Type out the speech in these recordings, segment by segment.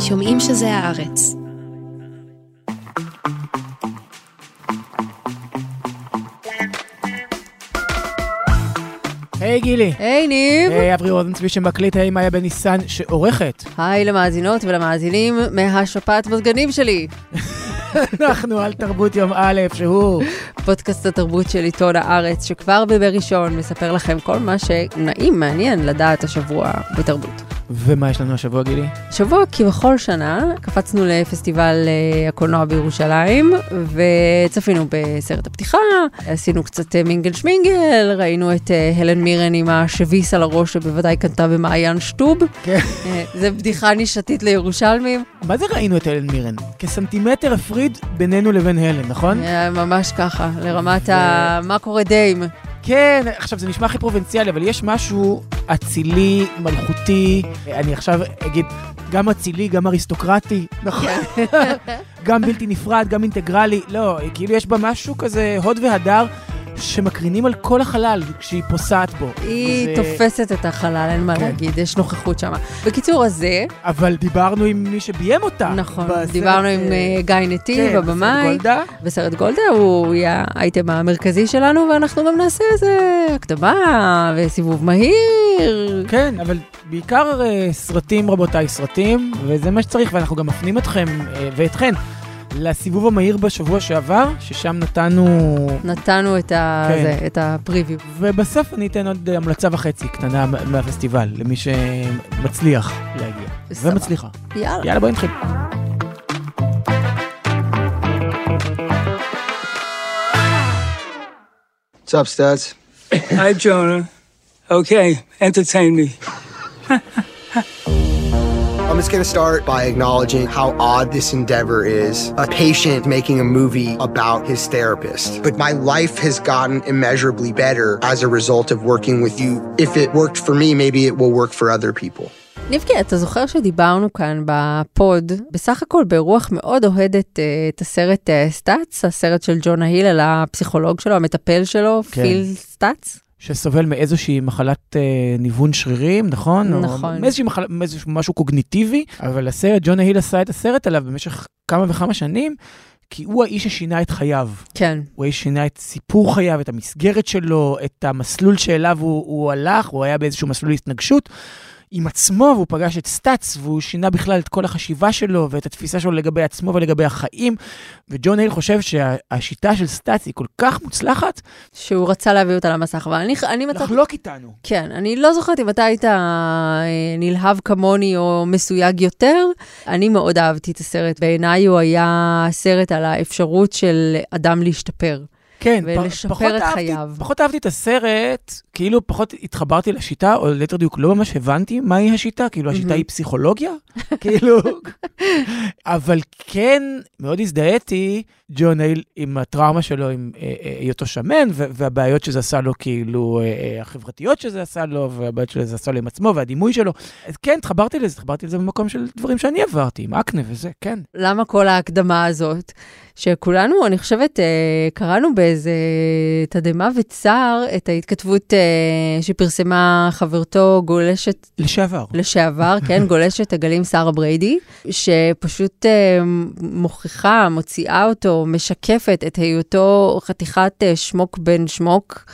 שומעים שזה הארץ. היי גילי. היי ניב. היי אברי רוזנצבי שמקליט, היי מאיה בן ניסן שעורכת. היי למאזינות ולמאזינים מהשפעת מזגנים שלי. אנחנו על תרבות יום א', שהוא... פודקאסט התרבות של עיתון הארץ, שכבר בימי ראשון מספר לכם כל מה שנעים, מעניין לדעת השבוע בתרבות. ומה יש לנו השבוע, גילי? שבוע כבכל שנה קפצנו לפסטיבל uh, הקולנוע בירושלים, וצפינו בסרט הפתיחה, עשינו קצת uh, מינגל שמינגל, ראינו את uh, הלן מירן עם השביס על הראש שבוודאי קנתה במעיין שטוב. כן. זה בדיחה נישתית לירושלמים. מה זה ראינו את הלן מירן? כסנטימטר הפריד בינינו לבין הלן, נכון? ממש ככה, לרמת. ה... מה קורה דיים. כן, עכשיו זה נשמע הכי פרובינציאלי, אבל יש משהו אצילי, מלכותי, אני עכשיו אגיד, גם אצילי, גם אריסטוקרטי, נכון? גם בלתי נפרד, גם אינטגרלי, לא, כאילו יש בה משהו כזה הוד והדר. שמקרינים על כל החלל כשהיא פוסעת בו. היא וזה... תופסת את החלל, אין מה כן. להגיד, יש נוכחות שם. בקיצור, אז זה... אבל דיברנו עם מי שביים אותה. נכון, בסרט... דיברנו עם uh, גיא נתיב, כן, הבמאי. בסרט גולדה. בסרט גולדה, הוא יהיה האייטם המרכזי שלנו, ואנחנו גם נעשה איזה הקדמה וסיבוב מהיר. כן, אבל בעיקר uh, סרטים, רבותיי, סרטים, וזה מה שצריך, ואנחנו גם מפנים אתכם uh, ואתכן. לסיבוב המהיר בשבוע שעבר, ששם נתנו... נתנו את, ה... כן. זה, את הפריוויו. ובסוף אני אתן עוד המלצה וחצי קטנה מהפסטיבל, למי שמצליח להגיע. בסדר. ומצליחה. יאללה. יאללה, בואי נתחיל. What's up, Studs? Hi, Jonah. Okay, entertain me. I'm just going to start by acknowledging how odd this endeavor is. A patient making a movie about his therapist. But my life has gotten immeasurably better as a result of working with you. If it worked for me, maybe it will work for other people. ניבקי, אתה זוכר שדיברנו כאן בפוד, בסך הכל ברוח מאוד אוהדת את הסרט סטאצ, הסרט של ג'ונה היל על הפסיכולוג שלו, המטפל שלו, כן. פיל סטאצ? שסובל מאיזושהי מחלת אה, ניוון שרירים, נכון? נכון. או מאיזושהי מחל... מאיזשהו משהו קוגניטיבי, אבל הסרט, ג'ונה היל עשה את הסרט עליו במשך כמה וכמה שנים, כי הוא האיש ששינה את חייו. כן. הוא האיש ששינה את סיפור חייו, את המסגרת שלו, את המסלול שאליו הוא, הוא הלך, הוא היה באיזשהו מסלול התנגשות. עם עצמו, והוא פגש את סטאצ, והוא שינה בכלל את כל החשיבה שלו ואת התפיסה שלו לגבי עצמו ולגבי החיים. וג'ון הייל חושב שהשיטה של סטאצ היא כל כך מוצלחת. שהוא רצה להביא אותה למסך, אבל אני, אני מצאתי... לחלוק איתנו. כן, אני לא זוכרת אם אתה היית אה, נלהב כמוני או מסויג יותר. אני מאוד אהבתי את הסרט. בעיניי הוא היה סרט על האפשרות של אדם להשתפר. כן, ולשפר פחות את אהבתי, חייו. פחות אהבתי את הסרט, כאילו פחות התחברתי לשיטה, או ליתר דיוק לא ממש הבנתי מהי השיטה, כאילו השיטה היא פסיכולוגיה, כאילו, אבל כן, מאוד הזדהיתי, ג'ון הייל עם הטראומה שלו, עם היותו שמן, והבעיות שזה עשה לו, כאילו, החברתיות שזה עשה לו, והבעיות שזה עשה לו עם עצמו, והדימוי שלו. אז כן, התחברתי לזה, התחברתי לזה במקום של דברים שאני עברתי, עם אקנה וזה, כן. למה כל ההקדמה הזאת? שכולנו, אני חושבת, קראנו באיזה תדהמה וצער את ההתכתבות שפרסמה חברתו גולשת... לשעבר. לשעבר, כן, גולשת הגלים שרה בריידי, שפשוט מוכיחה, מוציאה אותו, משקפת את היותו חתיכת שמוק בן שמוק.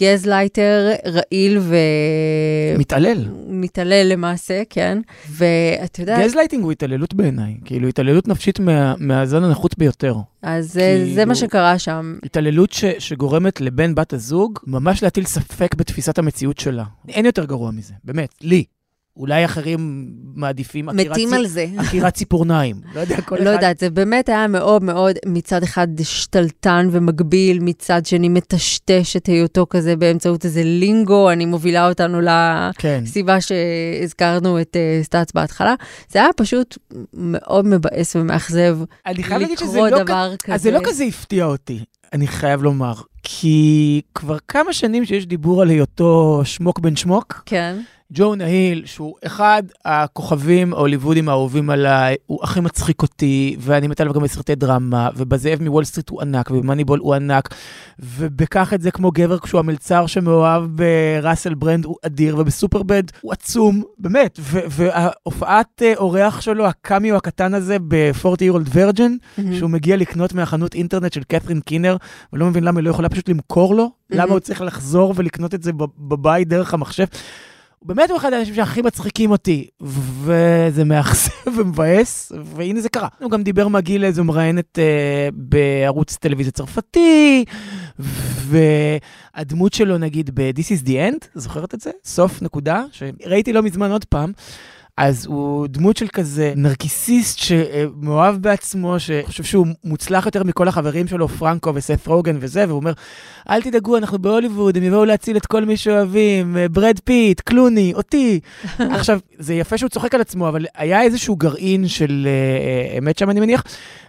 gaslighter רעיל ו... מתעלל. מתעלל למעשה, כן. ואתה יודע... גזלייטינג הוא התעללות בעיניי, כאילו התעללות נפשית מה, מהזן הנחות ביותר. אז כאילו, זה מה שקרה שם. התעללות ש, שגורמת לבן בת הזוג ממש להטיל ספק בתפיסת המציאות שלה. אין יותר גרוע מזה, באמת, לי. אולי אחרים מעדיפים מתים על זה. עקירת ציפורניים. לא יודע, כל אחד... לא יודעת, זה באמת היה מאוד מאוד מצד אחד שתלטן ומגביל, מצד שני מטשטש את היותו כזה באמצעות איזה לינגו, אני מובילה אותנו לסיבה כן. שהזכרנו את uh, סטאצ בהתחלה. זה היה פשוט מאוד מבאס ומאכזב לקרוא לא דבר כ... כזה. אז זה לא כזה הפתיע אותי, אני חייב לומר. כי כבר כמה שנים שיש דיבור על היותו שמוק בן שמוק. כן. ג'ונה היל, שהוא אחד הכוכבים ההוליוודים האהובים עליי, הוא הכי מצחיק אותי, ואני מת עליו גם בסרטי דרמה, ובזאב מוול סטריט הוא ענק, ובמאניבול הוא ענק, ובקח את זה כמו גבר כשהוא המלצר שמאוהב בראסל ברנד הוא אדיר, ובסופרבד הוא עצום, באמת, וההופעת אה, אורח שלו, הקאמיו הקטן הזה ב-40 year old virgin, mm-hmm. שהוא מגיע לקנות מהחנות אינטרנט של קת'רין קינר, ולא מבין למה היא לא יכולה פשוט למכור לו, mm-hmm. למה הוא צריך לחזור ולקנות את זה בבית דרך המחשב. באמת הוא אחד האנשים שהכי מצחיקים אותי, וזה מאכזב ומבאס, והנה זה קרה. הוא גם דיבר מגעיל איזו מראיינת אה, בערוץ טלוויזיה צרפתי, והדמות שלו נגיד ב-This is the end, זוכרת את זה? סוף נקודה, שראיתי לא מזמן עוד פעם. אז הוא דמות של כזה נרקיסיסט שמאוהב בעצמו, שחושב שהוא מוצלח יותר מכל החברים שלו, פרנקו וסף רוגן וזה, והוא אומר, אל תדאגו, אנחנו בהוליווד, הם יבואו להציל את כל מי שאוהבים, ברד פיט, קלוני, אותי. עכשיו, זה יפה שהוא צוחק על עצמו, אבל היה איזשהו גרעין של uh, אמת שם, אני מניח,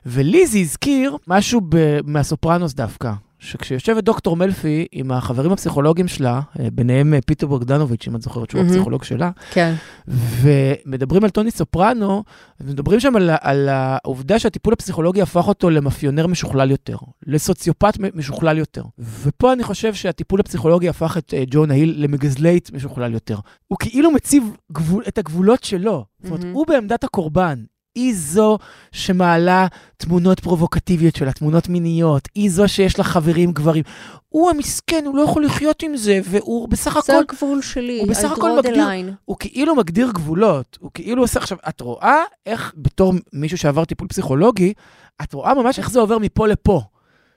ולי זה הזכיר משהו מהסופרנוס דווקא. שכשיושבת דוקטור מלפי עם החברים הפסיכולוגיים שלה, אה, ביניהם אה, פיטר בוגדנוביץ', אם את זוכרת שהוא mm-hmm. הפסיכולוג שלה, כן. ומדברים על טוני סופרנו, מדברים שם על, על העובדה שהטיפול הפסיכולוגי הפך אותו למאפיונר משוכלל יותר, לסוציופט משוכלל יותר. ופה אני חושב שהטיפול הפסיכולוגי הפך את uh, ג'ון ההיל למגזלייט משוכלל יותר. הוא כאילו מציב גבול, את הגבולות שלו. Mm-hmm. זאת אומרת, הוא בעמדת הקורבן. היא זו שמעלה תמונות פרובוקטיביות שלה, תמונות מיניות, היא זו שיש לה חברים גברים. הוא המסכן, הוא לא יכול לחיות עם זה, והוא בסך הכל... זה הגבול שלי, הוא בסך הכל מגדיר, הוא כאילו מגדיר גבולות, הוא כאילו עושה... עכשיו, את רואה איך בתור מישהו שעבר טיפול פסיכולוגי, את רואה ממש איך זה עובר מפה לפה.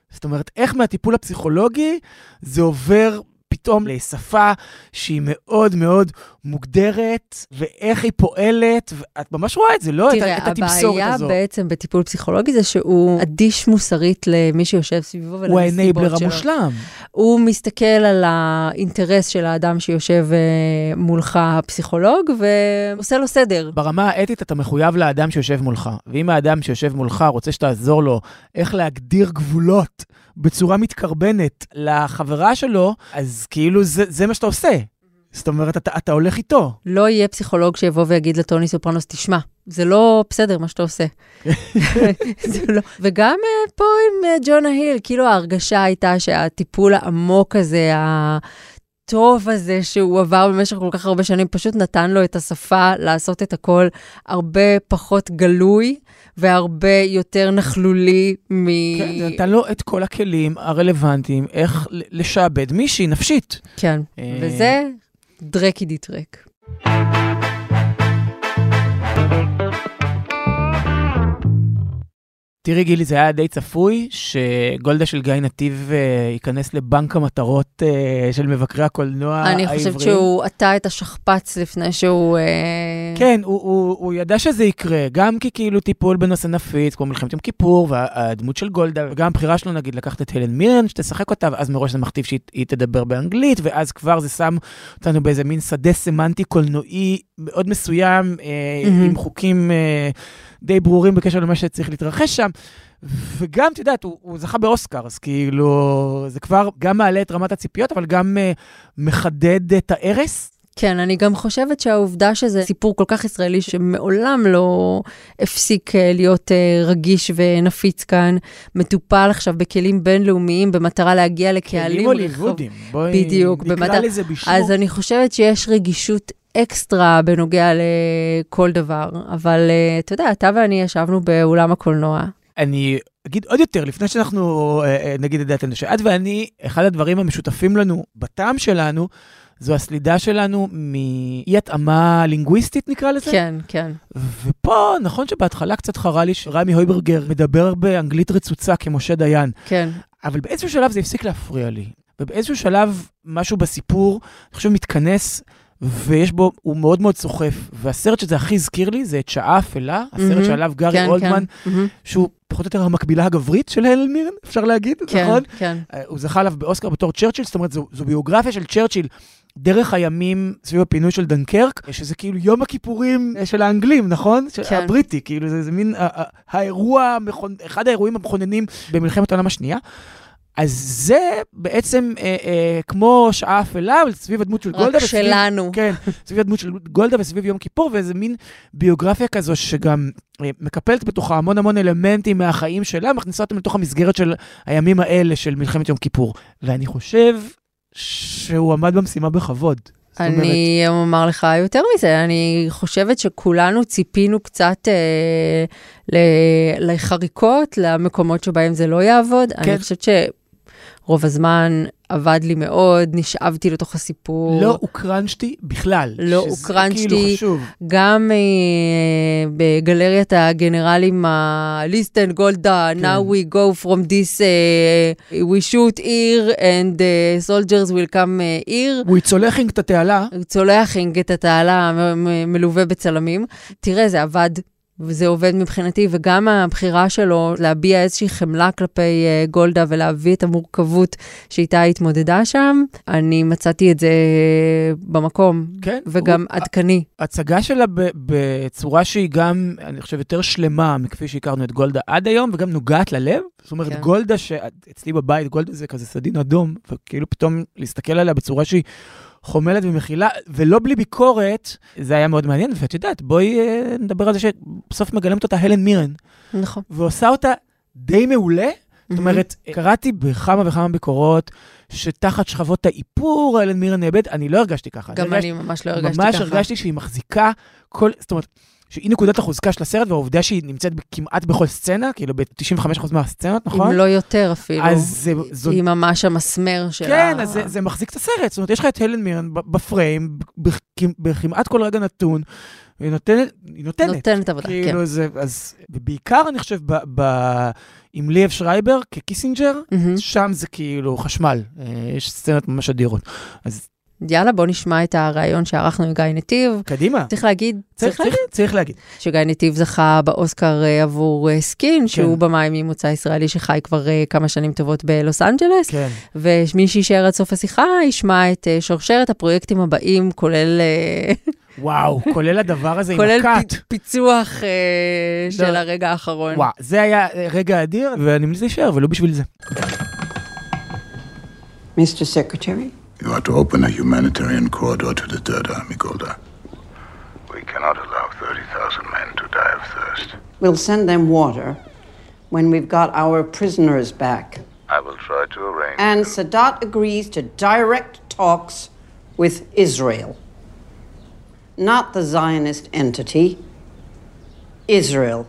זאת אומרת, איך מהטיפול הפסיכולוגי זה עובר פתאום לשפה שהיא מאוד מאוד מוגדרת, ואיך היא פועלת, ואת ממש רואה את זה, לא? תראה, את, את התמסורת הזו. תראה, הבעיה בעצם בטיפול פסיכולוגי זה שהוא אדיש מוסרית למי שיושב סביבו ולנסיבות שלו. הוא האנייבלר המושלם. הוא מסתכל על האינטרס של האדם שיושב uh, מולך, הפסיכולוג, ועושה לו סדר. ברמה האתית אתה מחויב לאדם שיושב מולך, ואם האדם שיושב מולך רוצה שתעזור לו איך להגדיר גבולות בצורה מתקרבנת לחברה שלו, אז כאילו זה, זה מה שאתה עושה. זאת אומרת, אתה, אתה הולך איתו. לא יהיה פסיכולוג שיבוא ויגיד לטוני סופרנוס, תשמע, זה לא בסדר מה שאתה עושה. לא. וגם uh, פה עם uh, ג'ונה היל, כאילו ההרגשה הייתה שהטיפול העמוק הזה, הטוב הזה שהוא עבר במשך כל כך הרבה שנים, פשוט נתן לו את השפה לעשות את הכל הרבה פחות גלוי. והרבה יותר נכלולי מ... כן, זה נתן לו את כל הכלים הרלוונטיים איך לשעבד מישהי נפשית. כן, אה, וזה Drekkie die trek. תראי, גילי, זה היה די צפוי שגולדה של גיא נתיב uh, ייכנס לבנק המטרות uh, של מבקרי הקולנוע העבריים. אני חושבת שהוא עטה את השכפ"ץ לפני שהוא... Uh... כן, הוא, הוא, הוא ידע שזה יקרה, גם כי כאילו טיפול בנושא נפיץ, כמו מלחמת יום כיפור, והדמות של גולדה, וגם הבחירה שלו, נגיד, לקחת את הלן מירן, שתשחק אותה, ואז מראש זה מכתיב שהיא תדבר באנגלית, ואז כבר זה שם אותנו באיזה מין שדה סמנטי קולנועי מאוד מסוים, mm-hmm. עם חוקים... די ברורים בקשר למה שצריך להתרחש שם. וגם, את יודעת, הוא, הוא זכה באוסקר, אז כאילו, זה כבר גם מעלה את רמת הציפיות, אבל גם uh, מחדד את ההרס. כן, אני גם חושבת שהעובדה שזה סיפור כל כך ישראלי שמעולם לא הפסיק uh, להיות uh, רגיש ונפיץ כאן, מטופל עכשיו בכלים בינלאומיים במטרה להגיע לקהלים. כלים הוליוודים, בואי בדיוק, נקרא במטר... לזה בשמו. אז אני חושבת שיש רגישות אקסטרה בנוגע לכל דבר, אבל uh, אתה יודע, אתה ואני ישבנו באולם הקולנוע. אני אגיד עוד יותר, לפני שאנחנו uh, נגיד את דעתנו, שאת ואני, אחד הדברים המשותפים לנו בטעם שלנו, זו הסלידה שלנו מאי-התאמה לינגוויסטית, נקרא לזה? כן, כן. ופה, נכון שבהתחלה קצת חרה לי שרמי הויברגר מדבר באנגלית רצוצה כמשה דיין. כן. אבל באיזשהו שלב זה הפסיק להפריע לי. ובאיזשהו שלב, משהו בסיפור, אני חושב, מתכנס ויש בו, הוא מאוד מאוד סוחף. והסרט שזה הכי הזכיר לי זה את שעה אפלה, הסרט mm-hmm, שעליו גארי כן, אולדמן, כן. Mm-hmm. שהוא פחות או יותר המקבילה הגברית של הלן מירן, אפשר להגיד, כן, נכון? כן. Uh, הוא זכה עליו באוסקר בתור צ'רצ'יל, זאת אומרת, זו, זו ביוגרפיה של צ'רצ'יל. דרך הימים סביב הפינוי של דנקרק, שזה כאילו יום הכיפורים של האנגלים, נכון? כן. הבריטי, כאילו זה, זה מין האירוע, אחד האירועים המכוננים במלחמת העולם השנייה. אז זה בעצם אה, אה, כמו שעה אפלה, סביב הדמות של גולדה. רק וסביב, שלנו. כן, סביב הדמות של גולדה וסביב יום כיפור, ואיזה מין ביוגרפיה כזו שגם אה, מקפלת בתוכה המון המון אלמנטים מהחיים שלה, מכניסה אותם לתוך המסגרת של הימים האלה של מלחמת יום כיפור. ואני חושב שהוא עמד במשימה בכבוד. אני אומר לך יותר מזה, אני חושבת שכולנו ציפינו קצת אה, לחריקות, למקומות שבהם זה לא יעבוד. כן. אני חושבת שרוב הזמן עבד לי מאוד, נשאבתי לתוך הסיפור. לא הוקרנשתי בכלל. לא הוקרנשתי. כאילו חשוב. גם אה, בגלריית הגנרלים, ליסטן, גולדה, כן. now we go from this, uh, we shoot here and uh, soldiers will come uh, here. הוא צולחינג את התעלה. צולחינג את התעלה מלווה בצלמים. תראה, זה עבד וזה עובד מבחינתי, וגם הבחירה שלו להביע איזושהי חמלה כלפי uh, גולדה ולהביא את המורכבות שאיתה היא התמודדה שם, אני מצאתי את זה במקום, כן, וגם הוא, עדכני. הצגה שלה בצורה שהיא גם, אני חושב, יותר שלמה מכפי שהכרנו את גולדה עד היום, וגם נוגעת ללב. זאת אומרת, כן. גולדה, שאצלי בבית, גולדה זה כזה סדין אדום, וכאילו פתאום להסתכל עליה בצורה שהיא... חומלת ומכילה, ולא בלי ביקורת, זה היה מאוד מעניין, ואת יודעת, בואי אה, נדבר על זה שבסוף מגלמת אותה הלן מירן. נכון. ועושה אותה די מעולה. זאת אומרת, קראתי בכמה וכמה ביקורות שתחת שכבות האיפור, אלן מירן נאבד, אני לא הרגשתי ככה. גם אני ממש לא הרגשתי ככה. ממש הרגשתי שהיא מחזיקה כל, זאת אומרת, שהיא נקודת החוזקה של הסרט, והעובדה שהיא נמצאת כמעט בכל סצנה, כאילו ב-95% מהסצנות, נכון? אם לא יותר אפילו. אז זה... זו... היא ממש המסמר שלה. כן, אז זה, זה מחזיק את הסרט. זאת אומרת, יש לך את הלן מירן בפריים, בכמעט כל רגע נתון, היא נותנת, היא נותנת. נותנת עבודה, כאילו כן. זה, אז, ובעיקר, אני חושב, ב, ב, עם ליאב שרייבר כקיסינג'ר, mm-hmm. שם זה כאילו חשמל. אה, יש סצנות ממש אדירות. אז יאללה, בוא נשמע את הריאיון שערכנו עם גיא נתיב. קדימה. צריך להגיד, צריך, צריך להגיד. צריך להגיד. שגיא נתיב זכה באוסקר uh, עבור uh, סקין, כן. שהוא במאי ממוצא ישראלי שחי כבר uh, כמה שנים טובות בלוס אנג'לס. כן. ומי שיישאר עד סוף השיחה ישמע את שרשרת הפרויקטים הבאים, כולל... וואו, כולל הדבר הזה עם הקאט. כולל פיצוח uh, של הרגע האחרון. וואו, זה היה רגע אדיר, ואני מנסה להישאר, ולא בשביל זה. Mr. Secretary? You are to open a humanitarian corridor to the Third Army, Golda. We cannot allow 30,000 men to die of thirst. We'll send them water when we've got our prisoners back. I will try to arrange. And Sadat agrees to direct talks with Israel. Not the Zionist entity, Israel.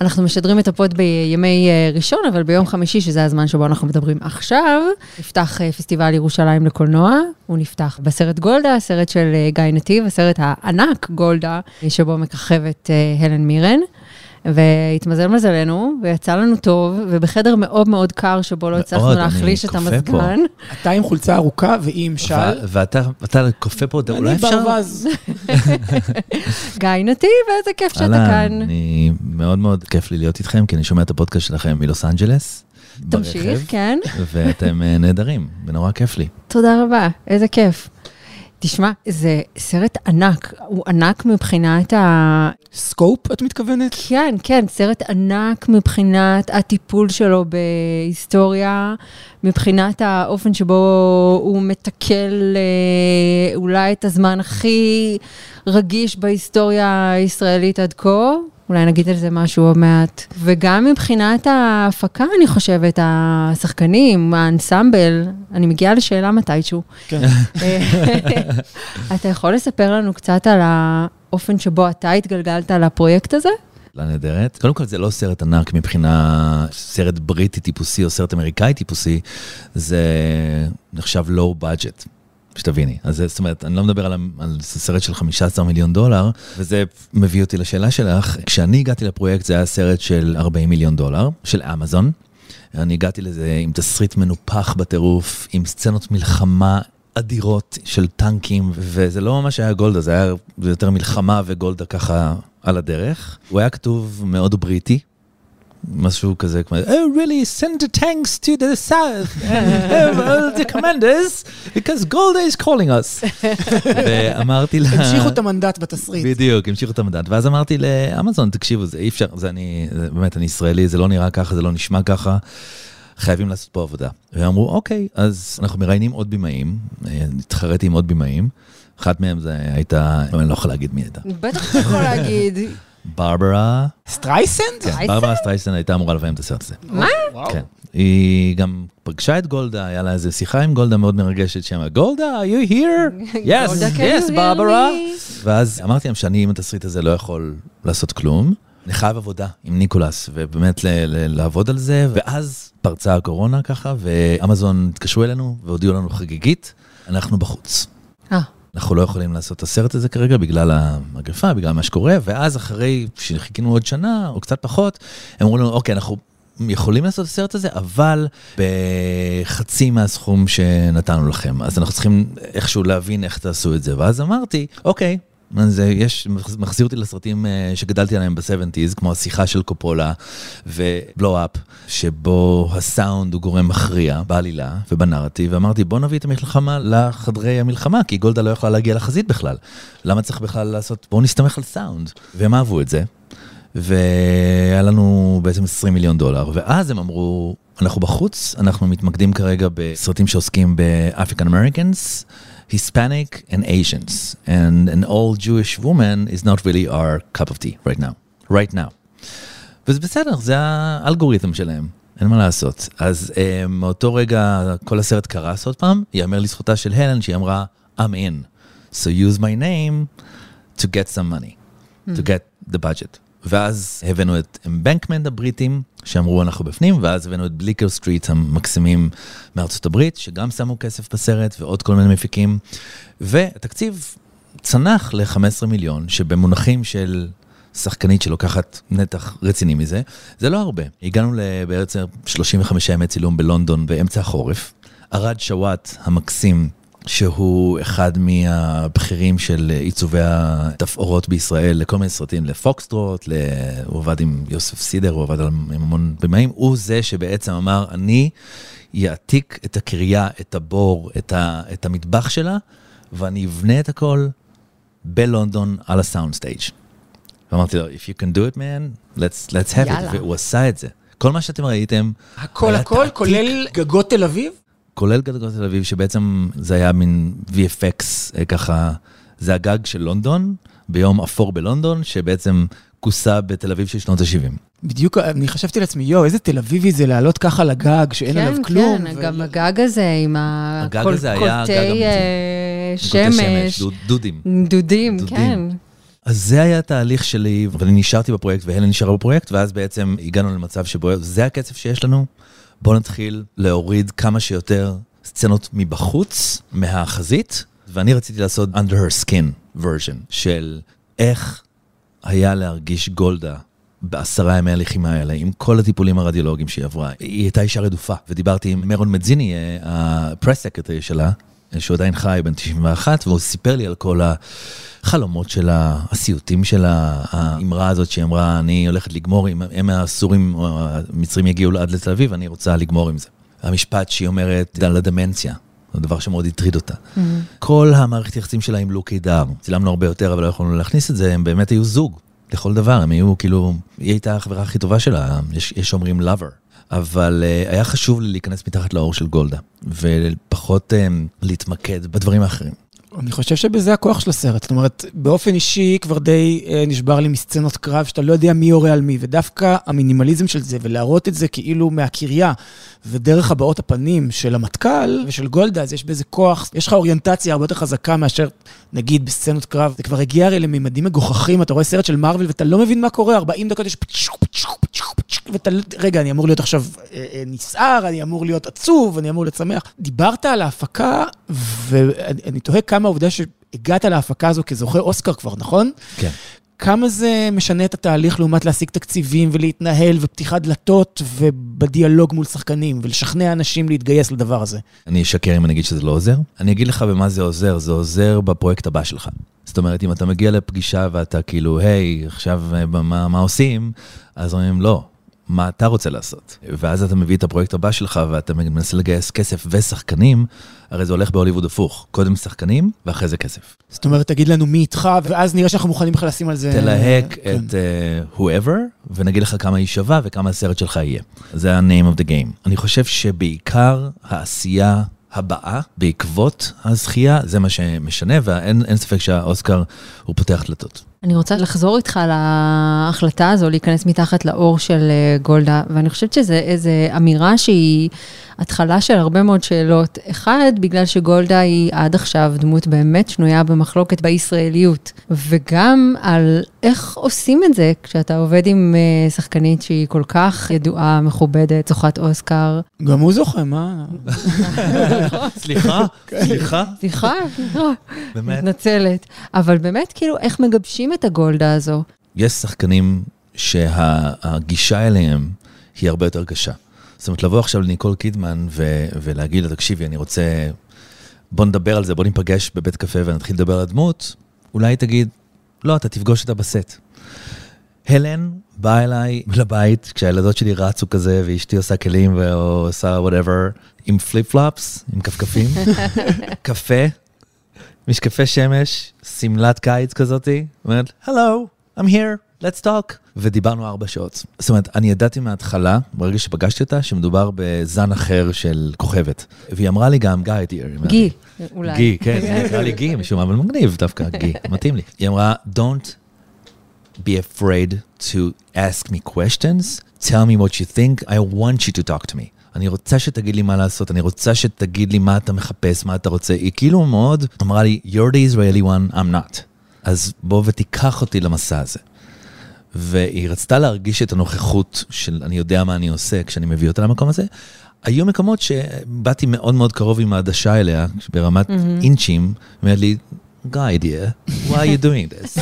אנחנו משדרים את הפוד בימי אה, ראשון, אבל ביום חמישי, שזה הזמן שבו אנחנו מדברים עכשיו, נפתח אה, פסטיבל ירושלים לקולנוע. הוא נפתח בסרט גולדה, הסרט של אה, גיא נתיב, הסרט הענק גולדה, שבו מככבת הלן מירן. והתמזל מזלנו, ויצא לנו טוב, ובחדר מאוד מאוד קר, שבו לא הצלחנו להחליש את המזגן. אתה עם חולצה ארוכה והיא עם של. ואתה כופה פה, אולי אפשר... אני ברווז. גיא נתיב, איזה כיף שאתה כאן. אני מאוד מאוד כיף לי להיות איתכם, כי אני שומע את הפודקאסט שלכם מלוס אנג'לס. תמשיך, כן. ואתם אה, נהדרים, ונורא כיף לי. תודה רבה, איזה כיף. תשמע, זה סרט ענק, הוא ענק מבחינת ה... סקופ, את מתכוונת? כן, כן, סרט ענק מבחינת הטיפול שלו בהיסטוריה, מבחינת האופן שבו הוא מתקל אה, אולי את הזמן הכי רגיש בהיסטוריה הישראלית עד כה. אולי נגיד על זה משהו עוד מעט. וגם מבחינת ההפקה, אני חושבת, השחקנים, האנסמבל, אני מגיעה לשאלה מתישהו. כן. אתה יכול לספר לנו קצת על האופן שבו אתה התגלגלת לפרויקט הזה? נהדרת. קודם כל, זה לא סרט ענק מבחינה סרט בריטי טיפוסי או סרט אמריקאי טיפוסי, זה נחשב לואו בדג'ט. שתביני. אז זאת אומרת, אני לא מדבר על, על סרט של 15 מיליון דולר, וזה מביא אותי לשאלה שלך. כשאני הגעתי לפרויקט זה היה סרט של 40 מיליון דולר, של אמזון. אני הגעתי לזה עם תסריט מנופח בטירוף, עם סצנות מלחמה אדירות של טנקים, וזה לא ממש היה גולדה, זה היה יותר מלחמה וגולדה ככה על הדרך. הוא היה כתוב מאוד בריטי, משהו כזה כמו, Oh really, send the tanks to the south, the commanders, because Golda is calling us. ואמרתי לה... המשיכו את המנדט בתסריט. בדיוק, המשיכו את המנדט. ואז אמרתי לאמזון, תקשיבו, זה אי אפשר, זה אני, באמת, אני ישראלי, זה לא נראה ככה, זה לא נשמע ככה. חייבים לעשות פה עבודה. והם אמרו, אוקיי, אז אנחנו מראיינים עוד בימאים, התחרתי עם עוד בימאים. אחת מהם זה הייתה, אני לא יכול להגיד מי הייתה. בטח אתה יכול להגיד. ברברה. סטרייסנד? כן, ברברה סטרייסנד הייתה אמורה לביים את הסרט הזה. מה? כן. היא גם פגשה את גולדה, היה לה איזה שיחה עם גולדה מאוד מרגשת שם, גולדה, are you here? yes, yes, ברברה. ואז אמרתי להם שאני עם התסריט הזה לא יכול לעשות כלום. אני חייב עבודה עם ניקולס, ובאמת לעבוד על זה, ואז פרצה הקורונה ככה, ואמזון התקשרו אלינו והודיעו לנו חגיגית, אנחנו בחוץ. אנחנו לא יכולים לעשות את הסרט הזה כרגע בגלל המגפה, בגלל מה שקורה, ואז אחרי שחיכינו עוד שנה, או קצת פחות, הם אמרו לנו, אוקיי, אנחנו יכולים לעשות את הסרט הזה, אבל בחצי מהסכום שנתנו לכם. אז אנחנו צריכים איכשהו להבין איך תעשו את זה. ואז אמרתי, אוקיי, זה יש, מחזיר אותי לסרטים שגדלתי עליהם ב-70's, כמו השיחה של קופולה ובלו-אפ, שבו הסאונד הוא גורם מכריע בעלילה ובנרטיב, ואמרתי בוא נביא את המלחמה לחדרי המלחמה, כי גולדה לא יכולה להגיע לחזית בכלל. למה צריך בכלל לעשות, בואו נסתמך על סאונד. והם אהבו את זה, והיה לנו בעצם 20 מיליון דולר, ואז הם אמרו, אנחנו בחוץ, אנחנו מתמקדים כרגע בסרטים שעוסקים ב African Americans. Hispanic and Asians. And an old Jewish woman is not really our cup of tea right now. right now. וזה בסדר, זה האלגוריתם שלהם, אין מה לעשות. אז um, מאותו רגע כל הסרט קרס עוד פעם, יאמר לזכותה של הלן שהיא אמרה, I'm in. So use my name to get some money, mm. to get the budget. ואז הבאנו את אמבנקמנט הבריטים, שאמרו אנחנו בפנים, ואז הבאנו את בליקר סטריט המקסימים מארצות הברית, שגם שמו כסף בסרט, ועוד כל מיני מפיקים. והתקציב צנח ל-15 מיליון, שבמונחים של שחקנית שלוקחת נתח רציני מזה, זה לא הרבה. הגענו בעצם 35 ימי צילום בלונדון באמצע החורף. ארד שוואט המקסים שהוא אחד מהבכירים של עיצובי התפאורות בישראל לכל מיני סרטים, לפוקסטרוט, הוא עבד עם יוסף סידר, הוא עבד עם המון במאים, הוא זה שבעצם אמר, אני יעתיק את הקריה, את הבור, את, ה, את המטבח שלה, ואני אבנה את הכל בלונדון על הסאונד סטייג'. ואמרתי לו, if you can do it man, let's, let's have יאללה. it, והוא עשה את זה. כל מה שאתם ראיתם, הכל הכל, כולל גגות תל אביב? כולל גגות תל אביב, שבעצם זה היה מין VFX, אה, ככה, זה הגג של לונדון, ביום אפור בלונדון, שבעצם כוסה בתל אביב של שנות ה-70. בדיוק, אני חשבתי לעצמי, יואו, איזה תל אביבי זה לעלות ככה לגג, שאין כן, עליו כלום. כן, כן, ו... גם הגג הזה עם הקולטי אה, שמש. דודים. דודים, כן. אז זה היה התהליך שלי, ואני נשארתי בפרויקט והלן נשארה בפרויקט, ואז בעצם הגענו למצב שבו זה הכסף שיש לנו, בואו נתחיל להוריד כמה שיותר סצנות מבחוץ, מהחזית, ואני רציתי לעשות under her skin version של איך היה להרגיש גולדה בעשרה ימי הלחימה האלה, עם כל הטיפולים הרדיולוגיים שהיא עברה. היא הייתה אישה רדופה, ודיברתי עם מרון מדזיני, הפרס סקרטרי שלה, שהוא עדיין חי, בן 91, והוא סיפר לי על כל החלומות שלה, הסיוטים שלה, האמרה הזאת שהיא אמרה, אני הולכת לגמור, אם הם הסורים או המצרים יגיעו עד לתל אביב, אני רוצה לגמור עם זה. המשפט שהיא אומרת על הדמנציה, זה דבר שמאוד הטריד אותה. Mm-hmm. כל המערכת יחסים שלה עם לוקי דר, צילמנו הרבה יותר, אבל לא יכולנו להכניס את זה, הם באמת היו זוג, לכל דבר, הם היו כאילו, היא הייתה החברה הכי טובה שלה, יש, יש אומרים lover. אבל uh, היה חשוב לי להיכנס מתחת לאור של גולדה, ופחות um, להתמקד בדברים האחרים. אני חושב שבזה הכוח של הסרט. זאת אומרת, באופן אישי כבר די אה, נשבר לי מסצנות קרב שאתה לא יודע מי יורה על מי, ודווקא המינימליזם של זה, ולהראות את זה כאילו מהקריה, ודרך הבעות הפנים של המטכ"ל ושל גולדה, אז יש בזה כוח, יש לך אוריינטציה הרבה יותר חזקה מאשר, נגיד, בסצנות קרב. זה כבר הגיע הרי לממדים מגוחכים, אתה רואה סרט של מארוול ואתה לא מבין מה קורה, 40 דקות יש פצ'וק, פצ'וק, פצ'וק, פצ'וק, ואתה, רגע, אני אמור להיות עכשיו אה, אה, נסער, אני אמור להיות עצוב, אני אמור שמח. דיברת על ההפקה, ואני תוהה כמה העובדה שהגעת להפקה הזו כזוכה אוסקר כבר, נכון? כן. כמה זה משנה את התהליך לעומת להשיג תקציבים ולהתנהל ופתיחת דלתות ובדיאלוג מול שחקנים ולשכנע אנשים להתגייס לדבר הזה? אני אשקר אם אני אגיד שזה לא עוזר. אני אגיד לך במה זה עוזר, זה עוזר בפרויקט הבא שלך. זאת אומרת, אם אתה מגיע לפגישה ואתה כאילו, היי, עכשיו מה, מה עושים? אז אומרים, לא, מה אתה רוצה לעשות. ואז אתה מביא את הפרויקט הבא שלך ואתה מנסה לגייס כסף ושחקנים, הרי זה הולך בהוליווד הפוך, קודם שחקנים ואחרי זה כסף. זאת אומרת, תגיד לנו מי איתך, ואז נראה שאנחנו מוכנים לך לשים על זה... תלהק כן. את uh, whoever, ונגיד לך כמה היא שווה וכמה הסרט שלך יהיה. זה ה-name of the game. אני חושב שבעיקר העשייה הבאה בעקבות הזכייה, זה מה שמשנה, ואין ספק שהאוסקר הוא פותח דלתות. אני רוצה לחזור איתך להחלטה הזו, להיכנס מתחת לאור של אה, גולדה, ואני חושבת שזו איזו אמירה שהיא התחלה של הרבה מאוד שאלות. אחד, בגלל שגולדה היא עד עכשיו דמות באמת שנויה במחלוקת בישראליות, וגם על איך עושים את זה כשאתה עובד עם אה, שחקנית שהיא כל כך ידועה, מכובדת, זוכת אוסקר. גם הוא זוכה, מה? סליחה, סליחה. סליחה, סליחה. באמת. מתנצלת. אבל באמת, כאילו, איך מגבשים את הגולדה הזו? יש שחקנים שהגישה אליהם היא הרבה יותר קשה. זאת אומרת, לבוא עכשיו לניקול קידמן ו- ולהגיד לה, תקשיבי, אני רוצה, בוא נדבר על זה, בוא ניפגש בבית קפה ונתחיל לדבר על הדמות, אולי תגיד, לא, אתה תפגוש אותה בסט. הלן באה אליי לבית, כשהילדות שלי רצו כזה, ואשתי עושה כלים או עושה whatever, עם flip flops, עם כפכפים, קפה, משקפי שמש, שמלת קיץ כזאתי, אומרת, הלו, I'm here, let's talk. ודיברנו ארבע שעות. זאת אומרת, אני ידעתי מההתחלה, ברגע שפגשתי אותה, שמדובר בזן אחר של כוכבת. והיא אמרה לי גם, גיא, דיר. גי, אולי. גי, כן, היא נקרא לי גי, משום מה, אבל מגניב דווקא, גי, מתאים לי. היא אמרה, Don't be afraid to ask me questions, tell me what you think, I want you to talk to me. אני רוצה שתגיד לי מה לעשות, אני רוצה שתגיד לי מה אתה מחפש, מה אתה רוצה. היא כאילו מאוד אמרה לי, you're the Israeli one, I'm not. אז בוא ותיקח אותי למסע הזה. והיא רצתה להרגיש את הנוכחות של אני יודע מה אני עושה כשאני מביא אותה למקום הזה. היו מקומות שבאתי מאוד מאוד קרוב עם העדשה אליה, ברמת mm-hmm. אינצ'ים, אומרת לי, גיא, dear, why are you doing this?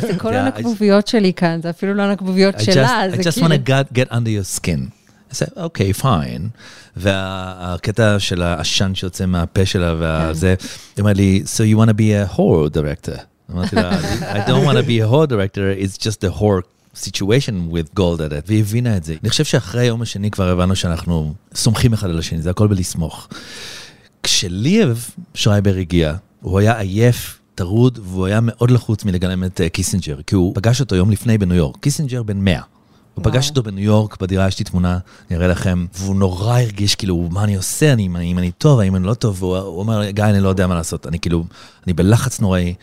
זה כל הנקבוביות שלי כאן, זה אפילו לא הנקבוביות שלה, זה כאילו... I just want to get, get under your skin. I said, אוקיי, פיין. והקטע של העשן שיוצא מהפה שלה וזה, היא אומרת לי, so you want to be a Holocaust director. אמרתי לה, I don't want to be a Holocaust director, it's just a horror situation with Golda in it, והיא הבינה את זה. אני חושב שאחרי היום השני כבר הבנו שאנחנו סומכים אחד על השני, זה הכל בלסמוך. כשליאב שרייבר הגיע, הוא היה עייף, טרוד, והוא היה מאוד לחוץ מלגלם את אה, קיסינג'ר, כי הוא פגש אותו יום לפני בניו יורק. קיסינג'ר בן 100. פגש אותו בניו יורק, בדירה יש לי תמונה, אני אראה לכם, והוא נורא הרגיש כאילו, מה אני עושה, אני, אם אני טוב, האם אני לא טוב, והוא אומר, גיא, אני לא יודע מה לעשות, אני כאילו, אני בלחץ נוראי.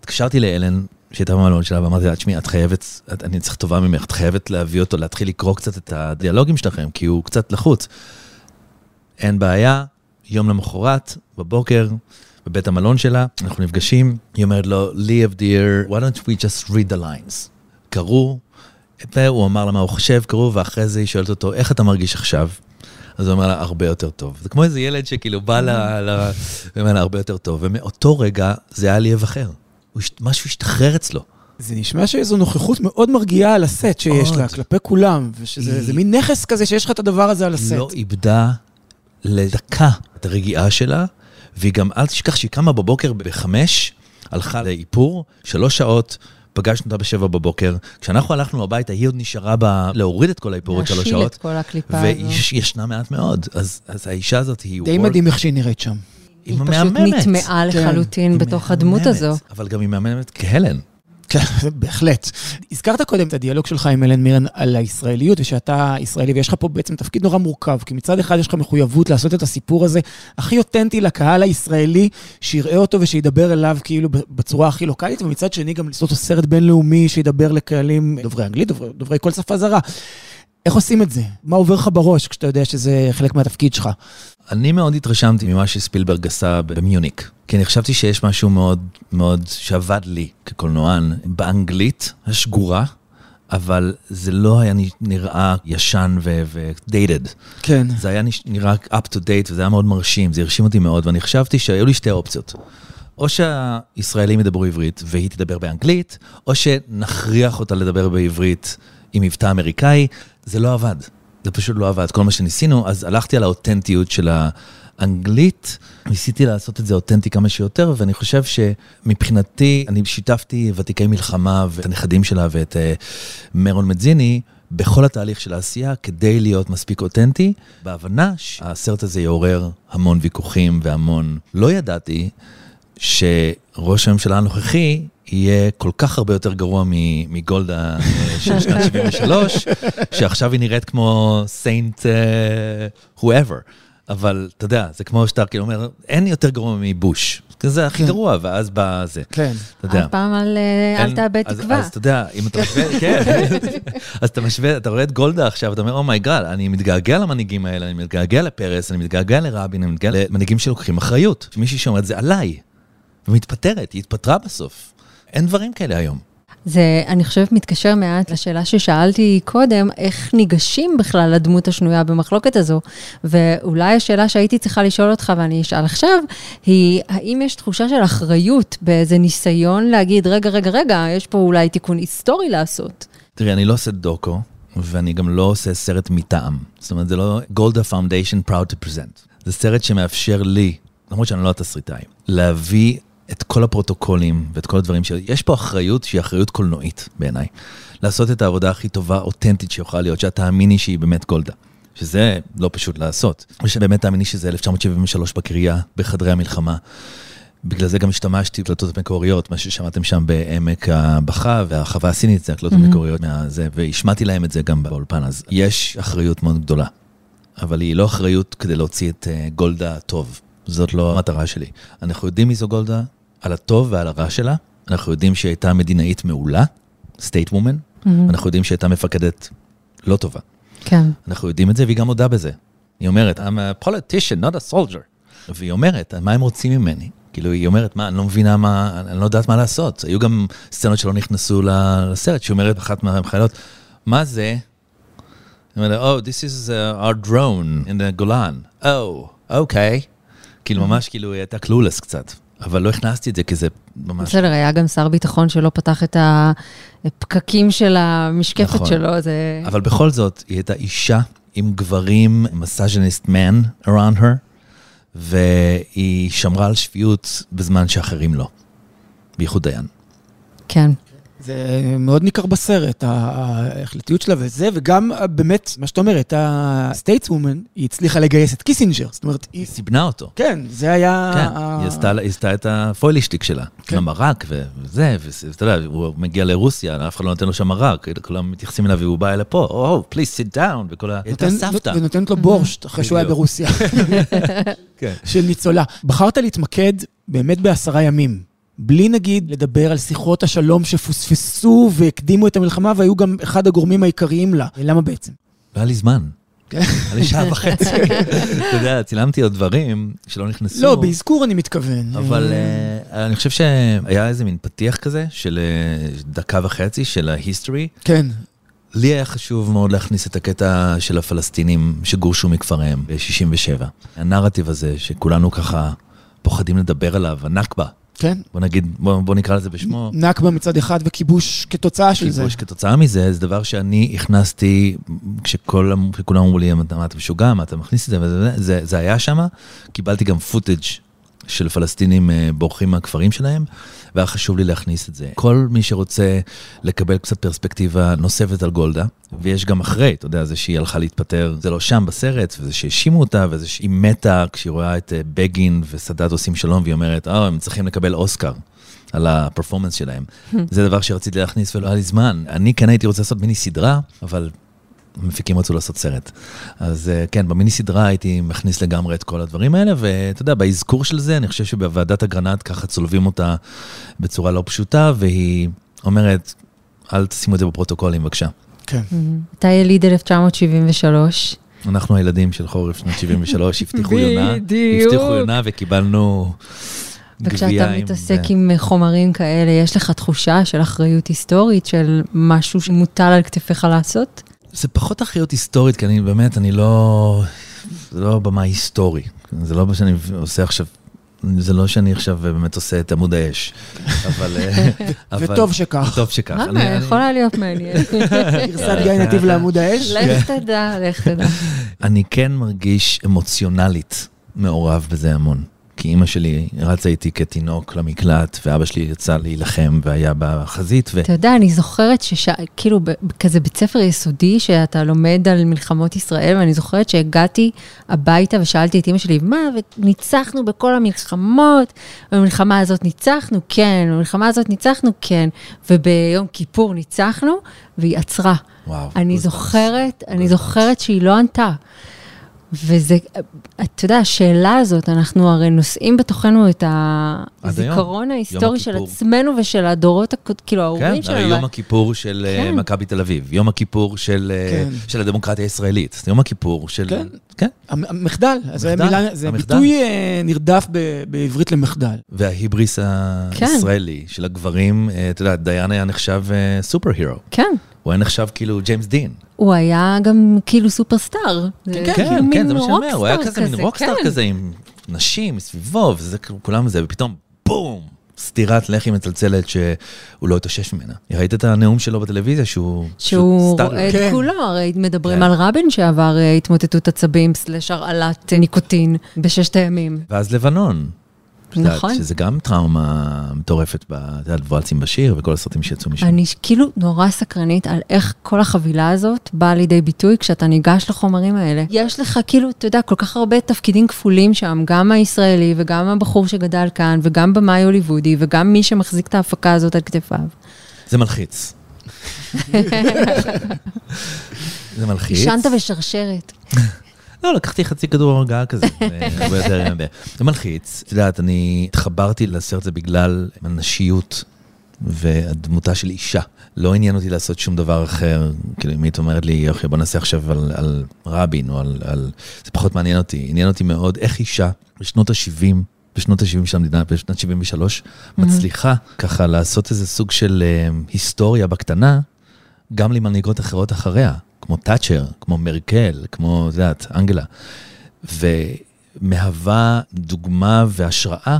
התקשרתי לאלן, שהייתה במלון שלה, ואמרתי לה, תשמעי, את חייבת, את, אני צריך טובה ממך, את חייבת להביא אותו, להתחיל לקרוא קצת את הדיאלוגים שלכם, כי הוא קצת לחוץ. אין בעיה, יום למחרת, בבוקר, בבית המלון שלה, אנחנו נפגשים, היא אומרת לו, ליאב דיר, why don't we just read the lines? קראו, והוא אמר לה מה הוא חושב, קראו, ואחרי זה היא שואלת אותו, איך אתה מרגיש עכשיו? אז הוא אומר לה, הרבה יותר טוב. זה כמו איזה ילד שכאילו בא ל... הוא אומר לה, הרבה יותר טוב. ומאותו רגע זה היה ליאב אחר. משהו השתחרר אצלו. זה נשמע שאיזו נוכחות מאוד מרגיעה על הסט שיש לה, כלפי כולם, ושזה מין נכס כזה שיש לך את הדבר הזה על הסט. לא איבדה לדקה את הרגיעה שלה, והיא גם, אל תשכח שהיא קמה בבוקר בחמש, הלכה לאיפור, שלוש שעות, פגשנו אותה בשבע בבוקר. כשאנחנו הלכנו הביתה, היא עוד נשארה ב... להוריד את כל האיפור עוד שלוש שעות. להשיל את כל הקליפה הזו. והיא ישנה מעט מאוד. אז, אז האישה הזאת היא... די מדהים איך שהיא נראית שם. היא פשוט נטמעה כן. לחלוטין בתוך הדמות הזו. אבל גם היא מהממת כהלן. כן, בהחלט. הזכרת קודם את הדיאלוג שלך עם אלן מירן על הישראליות, ושאתה ישראלי, ויש לך פה בעצם תפקיד נורא מורכב, כי מצד אחד יש לך מחויבות לעשות את הסיפור הזה הכי אותנטי לקהל הישראלי, שיראה אותו ושידבר אליו כאילו בצורה הכי לוקאלית, ומצד שני גם לעשות סרט בינלאומי שידבר לקהלים דוברי אנגלית, דוברי, דוברי כל שפה זרה. איך עושים את זה? מה עובר לך בראש כשאתה יודע שזה חלק מהתפקיד שלך? אני מאוד התרשמתי ממה שספילברג עשה במיוניק. כי אני חשבתי שיש משהו מאוד מאוד שעבד לי כקולנוען באנגלית השגורה, אבל זה לא היה נראה ישן ו-dated. כן. זה היה נראה up to date וזה היה מאוד מרשים, זה הרשים אותי מאוד, ואני חשבתי שהיו לי שתי אופציות. או שהישראלים ידברו עברית והיא תדבר באנגלית, או שנכריח אותה לדבר בעברית עם מבטא אמריקאי, זה לא עבד. זה פשוט לא עבד, כל מה שניסינו, אז הלכתי על האותנטיות של האנגלית, ניסיתי לעשות את זה אותנטי כמה שיותר, ואני חושב שמבחינתי, אני שיתפתי ותיקי מלחמה ואת הנכדים שלה ואת uh, מרון מדזיני, בכל התהליך של העשייה כדי להיות מספיק אותנטי, בהבנה שהסרט הזה יעורר המון ויכוחים והמון... לא ידעתי שראש הממשלה הנוכחי יהיה כל כך הרבה יותר גרוע מגולדה אה, של שנת 73, שעכשיו היא נראית כמו saint whoever. אבל אתה יודע, זה כמו שאתה כאילו אומר, אין יותר גרוע מבוש. זה הכי כן. גרוע, ואז בא זה. כן. אתה יודע. אף פעם על אה, אל תאבד תקווה. אז אתה יודע, אם אתה משווה, כן. אז אתה משווה, אתה רואה את גולדה עכשיו, אתה אומר, oh my god, אני מתגעגע למנהיגים האלה, אני מתגעגע לפרס, אני מתגעגע לרבין, אני מתגעגע למנהיגים שלוקחים אחריות. מישהי שאומרת, זה עליי. ומתפטרת, היא התפטרה בסוף. אין דברים כאלה היום. זה, אני חושבת, מתקשר מעט לשאלה ששאלתי קודם, איך ניגשים בכלל לדמות השנויה במחלוקת הזו? ואולי השאלה שהייתי צריכה לשאול אותך, ואני אשאל עכשיו, היא, האם יש תחושה של אחריות באיזה ניסיון להגיד, רגע, רגע, רגע, יש פה אולי תיקון היסטורי לעשות? תראי, אני לא עושה דוקו, ואני גם לא עושה סרט מטעם. זאת אומרת, זה לא גולדה foundation proud to present. זה סרט שמאפשר לי, למרות שאני לא התסריטאי, להביא את כל הפרוטוקולים ואת כל הדברים ש... יש פה אחריות שהיא אחריות קולנועית בעיניי. לעשות את העבודה הכי טובה, אותנטית שיכולה להיות, שאת תאמיני שהיא באמת גולדה. שזה לא פשוט לעשות. ושבאמת תאמיני שזה 1973 בקריאה, בחדרי המלחמה. בגלל זה גם השתמשתי בהקלטות המקוריות, מה ששמעתם שם בעמק הבכה, והחווה הסינית זה הקלטות mm-hmm. המקוריות מהזה, והשמעתי להם את זה גם באולפן, אז יש אחריות מאוד גדולה. אבל היא לא אחריות כדי להוציא את uh, גולדה טוב. זאת לא המטרה שלי. אנחנו יודעים מי זו גולדה, על הטוב ועל הרע שלה. אנחנו יודעים שהיא הייתה מדינאית מעולה, סטייט וומן. Mm-hmm. אנחנו יודעים שהיא הייתה מפקדת לא טובה. כן. אנחנו יודעים את זה, והיא גם מודה בזה. היא אומרת, I'm a politician, not a soldier. והיא אומרת, מה הם רוצים ממני? כאילו, היא אומרת, מה, אני לא מבינה מה, אני לא יודעת מה לעשות. היו גם סצנות שלא נכנסו לסרט, שהיא אומרת, אחת מהחיילות, מה זה? היא אומרת, Oh, this is uh, our drone in the גולן. Oh, okay. כאילו, ממש כאילו, היא הייתה קלולס קצת. אבל לא הכנסתי את זה כי זה ממש... בסדר, היה גם שר ביטחון שלא פתח את הפקקים של המשקפת נכון. שלו, זה... אבל בכל זאת, היא הייתה אישה עם גברים, מסאז'ניסט מן around her, והיא שמרה על שפיות בזמן שאחרים לא, בייחוד דיין. כן. זה מאוד ניכר בסרט, ההחלטיות שלה וזה, וגם באמת, מה שאת אומרת, ה stateswoman, היא הצליחה לגייס את קיסינג'ר, זאת אומרת, היא... סיבבה אותו. כן, זה היה... כן, היא עשתה, היא עשתה את הפוילישטיק שלה, כן. המרק וזה, ואתה יודע, הוא מגיע לרוסיה, אף אחד לא נותן לו שם מרק, כולם מתייחסים אליו והוא בא אליה פה, oh, please, sit down, וכל ה... הייתה סבתא. ונותנת לו בורשט אחרי שהוא היה ברוסיה. כן. של ניצולה. בחרת להתמקד באמת בעשרה ימים. בלי נגיד לדבר על שיחות השלום שפוספסו והקדימו את המלחמה והיו גם אחד הגורמים העיקריים לה. למה בעצם? לא היה לי זמן. כן. היה לי שעה וחצי. אתה יודע, צילמתי עוד דברים שלא נכנסו. לא, באזכור אני מתכוון. אבל אה, אני חושב שהיה איזה מין פתיח כזה של אה, דקה וחצי של ההיסטורי. כן. לי היה חשוב מאוד להכניס את הקטע של הפלסטינים שגורשו מכפריהם ב-67. הנרטיב הזה שכולנו ככה פוחדים לדבר עליו, הנכבה. כן. בוא נגיד, בוא, בוא נקרא לזה בשמו. נכבה מצד אחד וכיבוש כתוצאה של כיבוש זה. כיבוש כתוצאה מזה, זה דבר שאני הכנסתי, כשכולם אמרו לי, מה אתה משוגע, מה אתה מכניס את זה, וזה, זה, זה היה שם, קיבלתי גם פוטאג' של פלסטינים אה, בורחים מהכפרים שלהם, והיה חשוב לי להכניס את זה. כל מי שרוצה לקבל קצת פרספקטיבה נוספת על גולדה, ויש גם אחרי, אתה יודע, זה שהיא הלכה להתפטר, זה לא שם בסרט, וזה שהאשימו אותה, וזה שהיא מתה כשהיא רואה את אה, בגין וסאדאת עושים שלום, והיא אומרת, אה, הם צריכים לקבל אוסקר. על הפרפורמנס שלהם. זה דבר שרציתי להכניס ולא היה לי זמן. אני כן הייתי רוצה לעשות מיני סדרה, אבל המפיקים רצו לעשות סרט. אז אה, כן, במיני סדרה הייתי מכניס לגמרי את כל הדברים האלה, ואתה יודע, באזכור של זה, אני חושב שבוועדת אגרנט ככה צולבים אותה בצורה לא פשוטה, והיא אומרת, אל תשימו את זה בפרוטוקולים, בבקשה. כן. אתה יליד 1973. אנחנו הילדים של חורף שנת 73, הבטיחו יונה. בדיוק. הבטיחו יונה וקיבלנו... וכשאתה מתעסק עם חומרים כאלה, יש לך תחושה של אחריות היסטורית, של משהו שמוטל על כתפיך לעשות? זה פחות אחריות היסטורית, כי אני באמת, אני לא... זה לא במה היסטורי. זה לא מה שאני עושה עכשיו זה לא שאני עכשיו באמת עושה את עמוד האש, אבל... וטוב שכך. וטוב שכך. למה? יכולה להיות מעניין. גרסת גיא נתיב לעמוד האש? לך תדע, לך תדע. אני כן מרגיש אמוציונלית מעורב בזה המון. כי אימא שלי רצה איתי כתינוק למקלט, ואבא שלי יצא להילחם והיה בחזית. ו... אתה יודע, אני זוכרת שכאילו, כזה בית ספר יסודי, שאתה לומד על מלחמות ישראל, ואני זוכרת שהגעתי הביתה ושאלתי את אימא שלי, מה, וניצחנו בכל המלחמות, במלחמה הזאת ניצחנו? כן, במלחמה הזאת ניצחנו? כן, וביום כיפור ניצחנו, והיא עצרה. וואו. אני זוכרת, אני זוכרת שהיא לא ענתה. וזה, אתה יודע, השאלה הזאת, אנחנו הרי נושאים בתוכנו את הזיכרון ההיסטורי של עצמנו ושל הדורות, כאילו, ההורים שלנו. כן, הרי יום הכיפור של כן. מכבי תל אביב, יום הכיפור של, כן. של הדמוקרטיה הישראלית, יום הכיפור של... כן, כן. המחדל, זה, מילה, זה המחדל. ביטוי נרדף בעברית למחדל. וההיבריס כן. הישראלי של הגברים, אתה יודע, דיין היה נחשב super hero. כן. הוא היה נחשב כאילו ג'יימס דין. הוא היה גם כאילו סופרסטאר. כן, כן, כן, כן, זה מה שאני אומר, הוא היה כזה מין rockstar כזה עם נשים מסביבו, וזה כולם זה, ופתאום בום, סטירת לחי מצלצלת שהוא לא התאושש ממנה. ראית את הנאום שלו בטלוויזיה שהוא שהוא רועד כן. כולו, הרי מדברים כן. על רבין שעבר התמוטטות עצבים סלש הרעלת ניקוטין בששת הימים. ואז לבנון. נכון. שזה גם טראומה מטורפת, את יודעת, וואלצים בשיר וכל הסרטים שיצאו משם. אני כאילו נורא סקרנית על איך כל החבילה הזאת באה לידי ביטוי כשאתה ניגש לחומרים האלה. יש לך כאילו, אתה יודע, כל כך הרבה תפקידים כפולים שם, גם הישראלי וגם הבחור שגדל כאן, וגם במאי הוליוודי, וגם מי שמחזיק את ההפקה הזאת על כתפיו. זה מלחיץ. זה מלחיץ. עישנת בשרשרת. לא, לקחתי חצי כדור הרגעה כזה, הרבה יותר... זה מלחיץ. את יודעת, אני התחברתי לסרט הזה בגלל הנשיות והדמותה של אישה. לא עניין אותי לעשות שום דבר אחר. כאילו, אם היית אומרת לי, יוכי, בוא נעשה עכשיו על, על רבין, או על, על... זה פחות מעניין אותי. עניין אותי מאוד איך אישה בשנות ה-70, בשנות ה-70 של המדינה, בשנת 73, mm-hmm. מצליחה ככה לעשות איזה סוג של uh, היסטוריה בקטנה, גם למנהיגות אחרות אחריה. כמו תאצ'ר, כמו מרקל, כמו, את יודעת, אנגלה, ומהווה דוגמה והשראה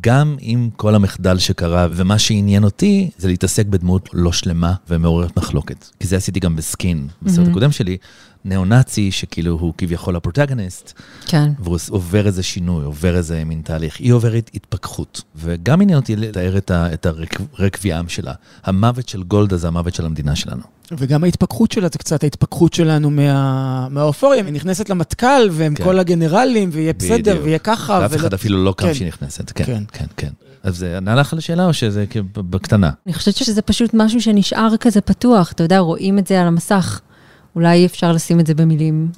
גם עם כל המחדל שקרה, ומה שעניין אותי זה להתעסק בדמות לא שלמה ומעוררת מחלוקת. כי זה עשיתי גם בסקין, בסרט mm-hmm. הקודם שלי, ניאו-נאצי, שכאילו הוא כביכול הפרוטגניסט, כן. והוא עובר איזה שינוי, עובר איזה מין תהליך. היא עוברת התפכחות, וגם עניין אותי לתאר את הרקביעם שלה. המוות של גולדה זה המוות של המדינה שלנו. וגם ההתפכחות שלה זה קצת ההתפכחות שלנו מה... מהאופוריה, היא נכנסת למטכ"ל, והם כן. כל הגנרלים, ויהיה בסדר, ויהיה ככה. ואף אחד אפילו לא קם כן. שהיא נכנסת, כן, כן, כן. כן. אז זה ענה לך על השאלה, או שזה בקטנה? אני חושבת שזה פשוט משהו שנשאר כזה פתוח, אתה יודע, רואים את זה על המסך. אולי אפשר לשים את זה במילים.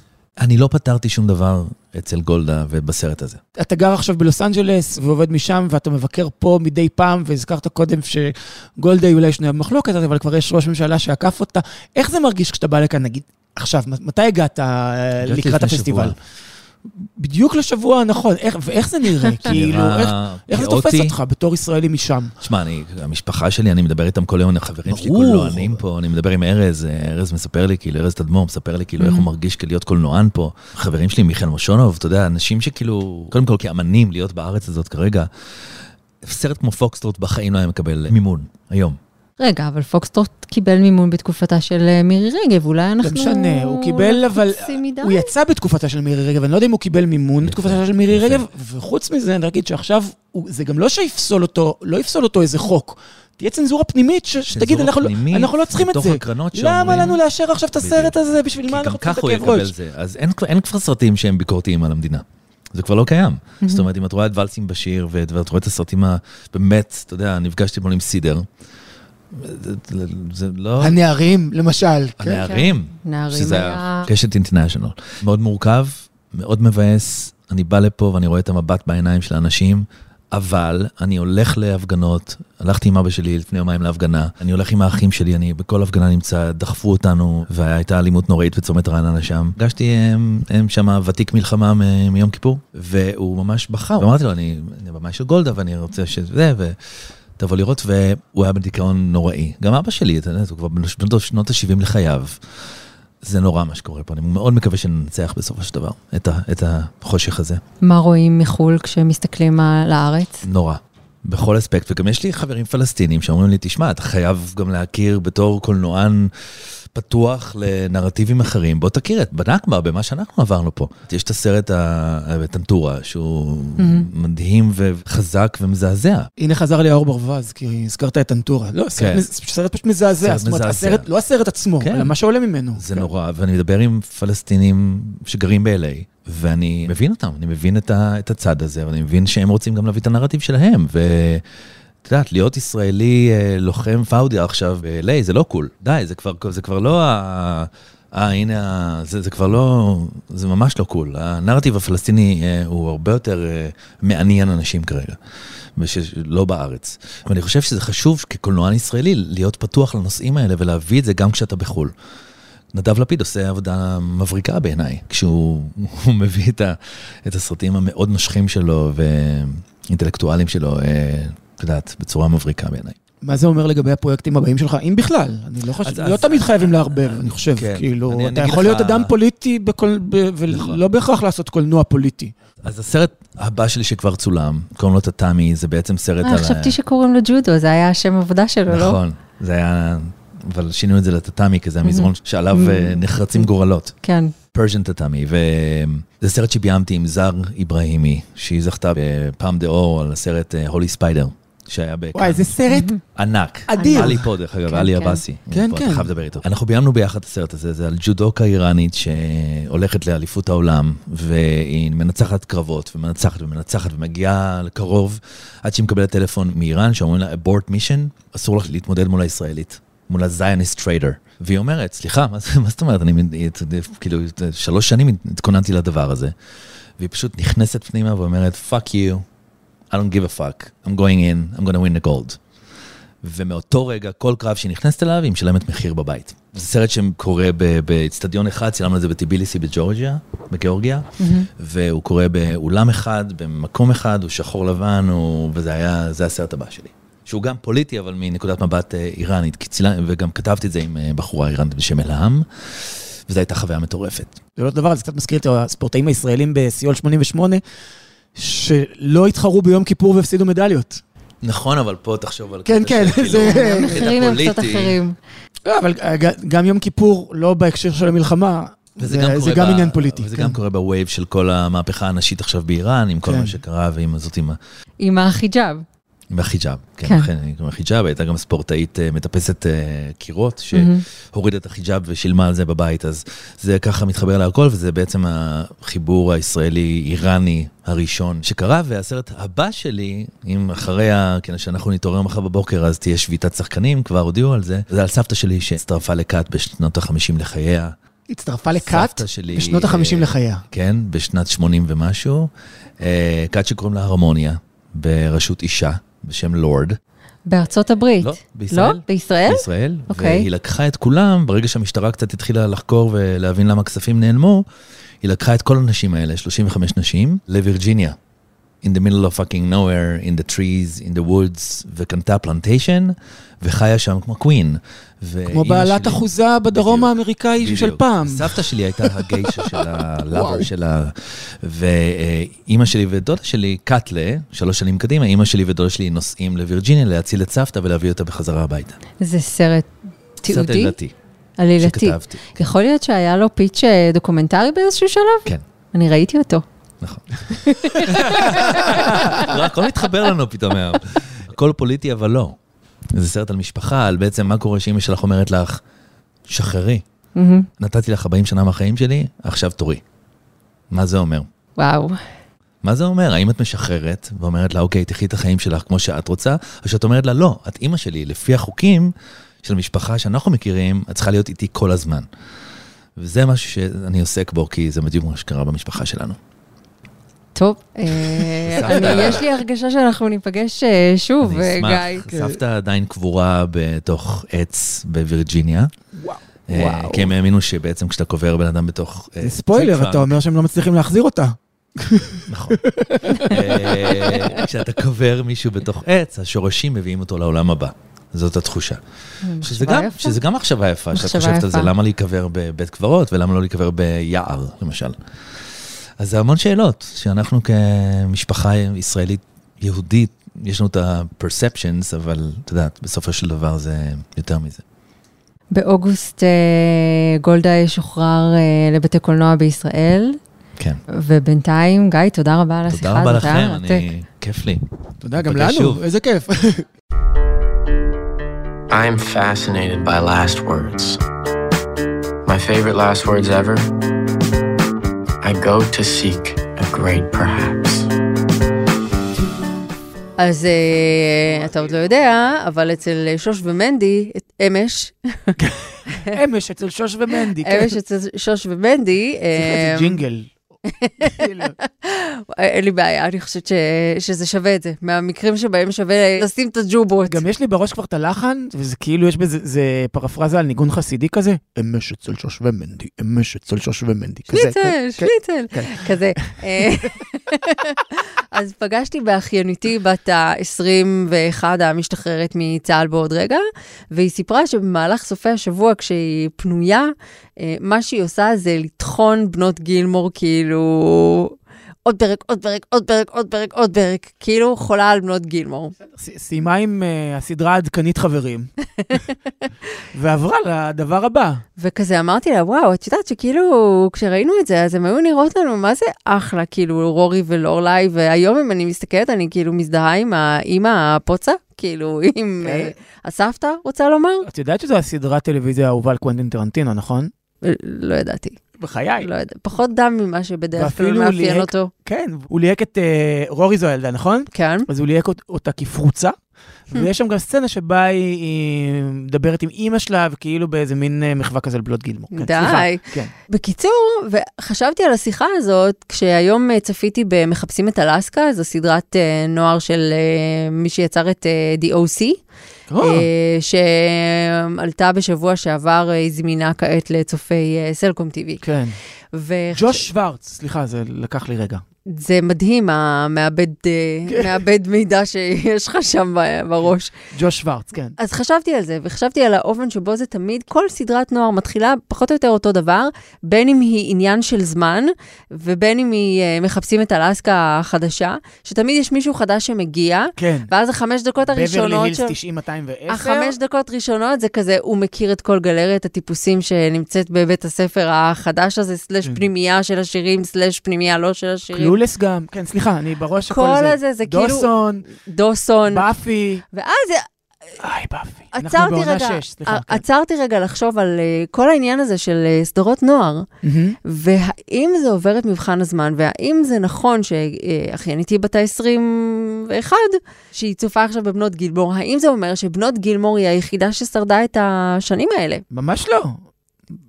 אני לא פתרתי שום דבר אצל גולדה ובסרט הזה. אתה גר עכשיו בלוס אנג'לס ועובד משם, ואתה מבקר פה מדי פעם, והזכרת קודם שגולדה היא אולי שנויה במחלוקת, אבל כבר יש ראש ממשלה שעקף אותה. איך זה מרגיש כשאתה בא לכאן, נגיד, עכשיו, מתי הגעת לקראת הפסטיבל? שבוע. בדיוק לשבוע הנכון, איך, ואיך זה נראה? כאילו, איך, איך זה תופס אותך בתור ישראלי משם? תשמע, המשפחה שלי, אני מדבר איתם כל היום, החברים שלי קולנוענים פה, אני מדבר עם ארז, ארז מספר לי, כאילו, ארז תדמור מספר לי, כאילו, איך הוא mm. מרגיש להיות קולנוען פה. חברים שלי, מיכאל מושונוב, אתה יודע, אנשים שכאילו, קודם כל כאמנים, להיות בארץ הזאת כרגע, סרט כמו פוקסטרוט בחיים לא היה מקבל מימון, היום. רגע, אבל פוקסטרוט קיבל מימון בתקופתה של אה, מירי רגב, אולי אנחנו... לא משנה, הוא קיבל, אבל... הוא יצא בתקופתה של מירי רגב, אני לא יודע אם הוא קיבל מימון בתקופתה של מירי רגב, וחוץ מזה, אני אגיד שעכשיו, זה גם לא שיפסול אותו, לא יפסול אותו איזה חוק. תהיה צנזורה פנימית, שתגיד, אנחנו, לא- אנחנו לא צריכים את זה. למה לנו לאשר עכשיו את הסרט הזה? בשביל מה אנחנו צריכים את הכאב ראש? אז אין כבר סרטים שהם ביקורתיים על המדינה. זה כבר לא קיים. זאת אומרת, אם את רואה את ולסים בשיר, ואת רואה את הסרטים הבאמת, אתה יודע, נפגשתי אתמול עם סידר. זה לא... הנערים, למשל. כן. הנערים. כן. נערים שזה היה... קשת אינטרנשיונל. מאוד מורכב, מאוד מבאס. אני בא לפה ואני רואה את המבט בעיניים של האנשים, אבל אני הולך להפגנות, הלכתי עם אבא שלי לפני יומיים להפגנה, אני הולך עם האחים שלי, אני בכל הפגנה נמצא, דחפו אותנו, והייתה אלימות נוראית בצומת רעננה שם. פגשתי הם, הם שם ותיק מלחמה מיום כיפור, והוא ממש בכה, ואמרתי לו, אני, אני במאי של גולדה ואני רוצה שזה, ו... תבוא לראות, והוא היה בדיכאון נוראי. גם אבא שלי, אתה יודע, הוא כבר בשנות ה-70 לחייו. זה נורא מה שקורה פה, אני מאוד מקווה שננצח בסופו של דבר את, ה, את החושך הזה. מה רואים מחו"ל כשמסתכלים על הארץ? נורא. בכל אספקט, וגם יש לי חברים פלסטינים שאומרים לי, תשמע, אתה חייב גם להכיר בתור קולנוען פתוח לנרטיבים אחרים, בוא תכיר את בנכבה, במה שאנחנו עברנו פה. יש את הסרט הטנטורה, שהוא mm-hmm. מדהים וחזק ומזעזע. הנה חזר לי האור ברווז, כי הזכרת את טנטורה. לא, כן. סרט פשוט מזעזע. זאת אומרת, הסרט, לא הסרט עצמו, כן. אלא מה שעולה ממנו. זה כן. נורא, ואני מדבר עם פלסטינים שגרים ב-LA, ואני מבין אותם, אני מבין את, ה, את הצד הזה, ואני מבין שהם רוצים גם להביא את הנרטיב שלהם. ו... את יודעת, להיות ישראלי אה, לוחם פאודיה עכשיו ב-LA זה לא קול. די, זה כבר, זה כבר לא ה... אה, הנה, זה, זה כבר לא, זה ממש לא קול. הנרטיב הפלסטיני אה, הוא הרבה יותר אה, מעניין אנשים כרגע, לא בארץ. ואני חושב שזה חשוב כקולנוען ישראלי להיות פתוח לנושאים האלה ולהביא את זה גם כשאתה בחו"ל. נדב לפיד עושה עבודה מבריקה בעיניי, כשהוא מביא את, ה, את הסרטים המאוד נושכים שלו ואינטלקטואלים שלו. אה, את יודעת, בצורה מבריקה בעיניי. מה זה אומר לגבי הפרויקטים הבאים שלך, אם בכלל? אני לא חושב, לא תמיד חייבים לערבב, אני חושב, כן, כאילו, אתה יכול להיות אדם פוליטי ולא נכון. בהכרח לעשות קולנוע פוליטי. אז הסרט הבא שלי שכבר צולם, קוראים לו טאטאמי, זה בעצם סרט אה, על... חשבתי שקוראים לו ג'ודו, זה היה השם עבודה שלו, לא? נכון, זה היה... אבל שינו את זה לטאטאמי, כי זה המזרון שעליו אה, נחרצים גורלות. כן. פרז'ן טאטאמי, וזה סרט שביימתי עם זר אמיר איבראהימי, שהיא זכתה בפאלם ד'אור על הסרט הולי ספיידר. שהיה בכאן. וואי, זה סרט ענק. אדיר. עלי פה, דרך אגב, עלי כן. עבאסי. כן, כן. אתה חייב לדבר איתו. אנחנו ביימנו ביחד את הסרט הזה, זה על ג'ודוקה איראנית שהולכת לאליפות העולם, והיא מנצחת קרבות, ומנצחת ומנצחת, ומגיעה לקרוב, עד שהיא מקבלת טלפון מאיראן, שאומרים לה, abort mission, אסור לך להתמודד מול הישראלית, מול ה Zionist traitor. והיא אומרת, סליחה, מה זאת אומרת, אני כאילו, שלוש שנים התכוננתי לדבר הזה. והיא פשוט נכנסת פנימה ואומרת, fuck you. I don't give a fuck, I'm going in, I'm going to win the gold. ומאותו רגע, כל קרב שהיא נכנסת אליו, היא משלמת מחיר בבית. זה סרט שקורה באצטדיון אחד, צילמנו את זה בטביליסי ב Georgia, בגיאורגיה, mm-hmm. והוא קורה באולם אחד, במקום אחד, הוא שחור לבן, הוא... וזה היה, זה הסרט הבא שלי. שהוא גם פוליטי, אבל מנקודת מבט אה, איראנית, צילה, וגם כתבתי את זה עם אה, בחורה איראנית בשם אלעם, וזו הייתה חוויה מטורפת. זה לא דבר, זה קצת מזכיר את הספורטאים הישראלים בסיול 88. שלא התחרו ביום כיפור והפסידו מדליות. נכון, אבל פה תחשוב על... כן, כן, זה... המחירים הם קצת אחרים. לא, אבל גם יום כיפור, לא בהקשר של המלחמה, זה גם עניין פוליטי. וזה גם כן. קורה ב wave של כל המהפכה הנשית עכשיו באיראן, עם כל כן. מה שקרה, ועם זאת עם ה... עם החיג'אב. עם החיג'אב, כן, כן. אכן, עם החיג'אב, הייתה גם ספורטאית אה, מטפסת אה, קירות, שהורידה את החיג'אב ושילמה על זה בבית, אז זה ככה מתחבר להכל, וזה בעצם החיבור הישראלי-איראני הראשון שקרה, והסרט הבא שלי, אם אחרי, כן, שאנחנו נתעורר מחר בבוקר, אז תהיה שביתת שחקנים, כבר הודיעו על זה, זה על סבתא שלי שהצטרפה לכת בשנות ה-50 לחייה. הצטרפה לכת בשנות ה-50 אה, לחייה. כן, בשנת 80 ומשהו. כת שקוראים לה הרמוניה, בראשות אישה. בשם לורד. בארצות הברית. לא, בישראל. לא? בישראל? בישראל. Okay. אוקיי. והיא לקחה את כולם, ברגע שהמשטרה קצת התחילה לחקור ולהבין למה הכספים נעלמו, היא לקחה את כל הנשים האלה, 35 נשים, לווירג'יניה. in the middle of fucking nowhere, in the trees, in the woods, וקנתה פלנטיישן, וחיה שם כמו queen. כמו בעלת שלי, אחוזה בדרום בדיוק, האמריקאי בדיוק. של פעם. סבתא שלי הייתה הגיישה של ה lover שלה, ואימא שלי ודודה שלי, cut ל, שלוש שנים קדימה, אימא שלי ודודה שלי נוסעים לווירג'יניה להציל את סבתא ולהביא אותה בחזרה הביתה. זה סרט תיעודי? סרט עלילתי. עלילתי. שכתבתי. כן. יכול להיות שהיה לו פיץ' אה, דוקומנטרי באיזשהו שלב? כן. אני ראיתי אותו. נכון. הכל מתחבר לנו פתאום היום. הכל פוליטי, אבל לא. זה סרט על משפחה, על בעצם מה קורה שאימא שלך אומרת לך, שחררי. נתתי לך 40 שנה מהחיים שלי, עכשיו תורי. מה זה אומר? וואו. מה זה אומר? האם את משחררת ואומרת לה, אוקיי, תחי את החיים שלך כמו שאת רוצה, או שאת אומרת לה, לא, את אימא שלי, לפי החוקים של משפחה שאנחנו מכירים, את צריכה להיות איתי כל הזמן. וזה משהו שאני עוסק בו, כי זה בדיוק מה שקרה במשפחה שלנו. טוב, אה, יש לי הרגשה שאנחנו ניפגש אה, שוב, אה, גיא. אני אשמח, סבתא עדיין קבורה בתוך עץ בווירג'יניה. וואו. כי הם האמינו שבעצם כשאתה קובר בן אדם בתוך... זה ספוילר, אתה אומר שהם לא מצליחים להחזיר אותה. נכון. כשאתה קובר מישהו בתוך עץ, השורשים מביאים אותו לעולם הבא. זאת התחושה. שזה גם מחשבה יפה, שאת חושבת על זה, למה להיקבר בבית קברות ולמה לא להיקבר ביער, למשל. אז זה המון שאלות, שאנחנו כמשפחה ישראלית יהודית, יש לנו את ה-perceptions, אבל את יודעת, בסופו של דבר זה יותר מזה. באוגוסט גולדה ישוחרר לבתי קולנוע בישראל. כן. ובינתיים, גיא, תודה רבה על השיחה הזאת. תודה רבה לכם, אני... כיף לי. תודה גם לנו, איזה כיף. I'm fascinated by last words. My favorite last words ever. I go to seek a great perhaps. אז uh, אתה עוד לא יודע, אבל אצל שוש ומנדי, אמש. אמש אצל שוש ומנדי. כן. אמש אצל שוש ומנדי. צריך איזה ג'ינגל. אין לי בעיה, אני חושבת שזה שווה את זה. מהמקרים שבהם שווה לשים את הג'ובות. גם יש לי בראש כבר את הלחן, וזה כאילו, יש בזה, זה פרפרזה על ניגון חסידי כזה, אמש אצל שוש ומנדי, אמש אצל שוש ומנדי. שליצל, כן, שליצל, כן. כזה. אה, אז פגשתי באחייניתי בת ה-21 המשתחררת מצה"ל בעוד רגע, והיא סיפרה שבמהלך סופי השבוע, כשהיא פנויה, אה, מה שהיא עושה זה לטחון בנות גילמור, כאילו... עוד פרק, עוד פרק, עוד פרק, עוד פרק, עוד פרק, כאילו חולה על בנות גילמור. סיימה עם uh, הסדרה העדכנית חברים, ועברה לדבר הבא. וכזה אמרתי לה, וואו, את יודעת שכאילו, כשראינו את זה, אז הם היו נראות לנו, מה זה אחלה, כאילו, רורי ולורליי, והיום אם אני מסתכלת, אני כאילו מזדהה עם האימא הפוצה, כאילו, עם okay. כן. uh, הסבתא, רוצה לומר? את יודעת שזו הסדרת טלוויזיה האהובה על קוונטין טרנטינו, נכון? לא ידעתי. בחיי. לא יודע, פחות דם ממה שבדרך כלל מאפיין אותו. כן, הוא ליהק את uh, רורי זו הילדה, נכון? כן. אז הוא ליהק אותה כפרוצה, ויש שם גם סצנה שבה היא, היא מדברת עם אימא שלה, וכאילו באיזה מין uh, מחווה כזה לבלוט גילמור. כן, די. כן. בקיצור, וחשבתי על השיחה הזאת, כשהיום uh, צפיתי במחפשים את אלסקה, זו סדרת uh, נוער של uh, מי שיצר את uh, The OC. Oh. שעלתה בשבוע שעבר, היא זמינה כעת לצופי סלקום TV. כן. ו... ג'וש שוורץ, סליחה, זה לקח לי רגע. זה מדהים, המעבד כן. מעבד מידע שיש לך שם בראש. ג'וש שוורץ, כן. אז חשבתי על זה, וחשבתי על האופן שבו זה תמיד, כל סדרת נוער מתחילה פחות או יותר אותו דבר, בין אם היא עניין של זמן, ובין אם היא uh, מחפשים את אלסקה החדשה, שתמיד יש מישהו חדש שמגיע, כן. ואז החמש דקות הראשונות... בברלי הילס 90-210. החמש דקות ראשונות זה כזה, הוא מכיר את כל גלריית הטיפוסים שנמצאת בבית הספר החדש הזה, סלש כן. פנימייה של השירים, סלש פנימייה לא של השירים. קלולס גם, כן, סליחה, אני בראש הכל זה. כל הזה, זה כאילו... דוסון. דוסון. באפי. ואז... איי, באפי. אנחנו בעונה שש, סליחה. כן. עצרתי רגע לחשוב על uh, כל העניין הזה של uh, סדרות נוער. והאם זה עובר את מבחן הזמן, והאם זה נכון שאחייניתי בת ה-21, שהיא צופה עכשיו בבנות גילמור, האם זה אומר שבנות גילמור היא היחידה ששרדה את השנים האלה? ממש לא.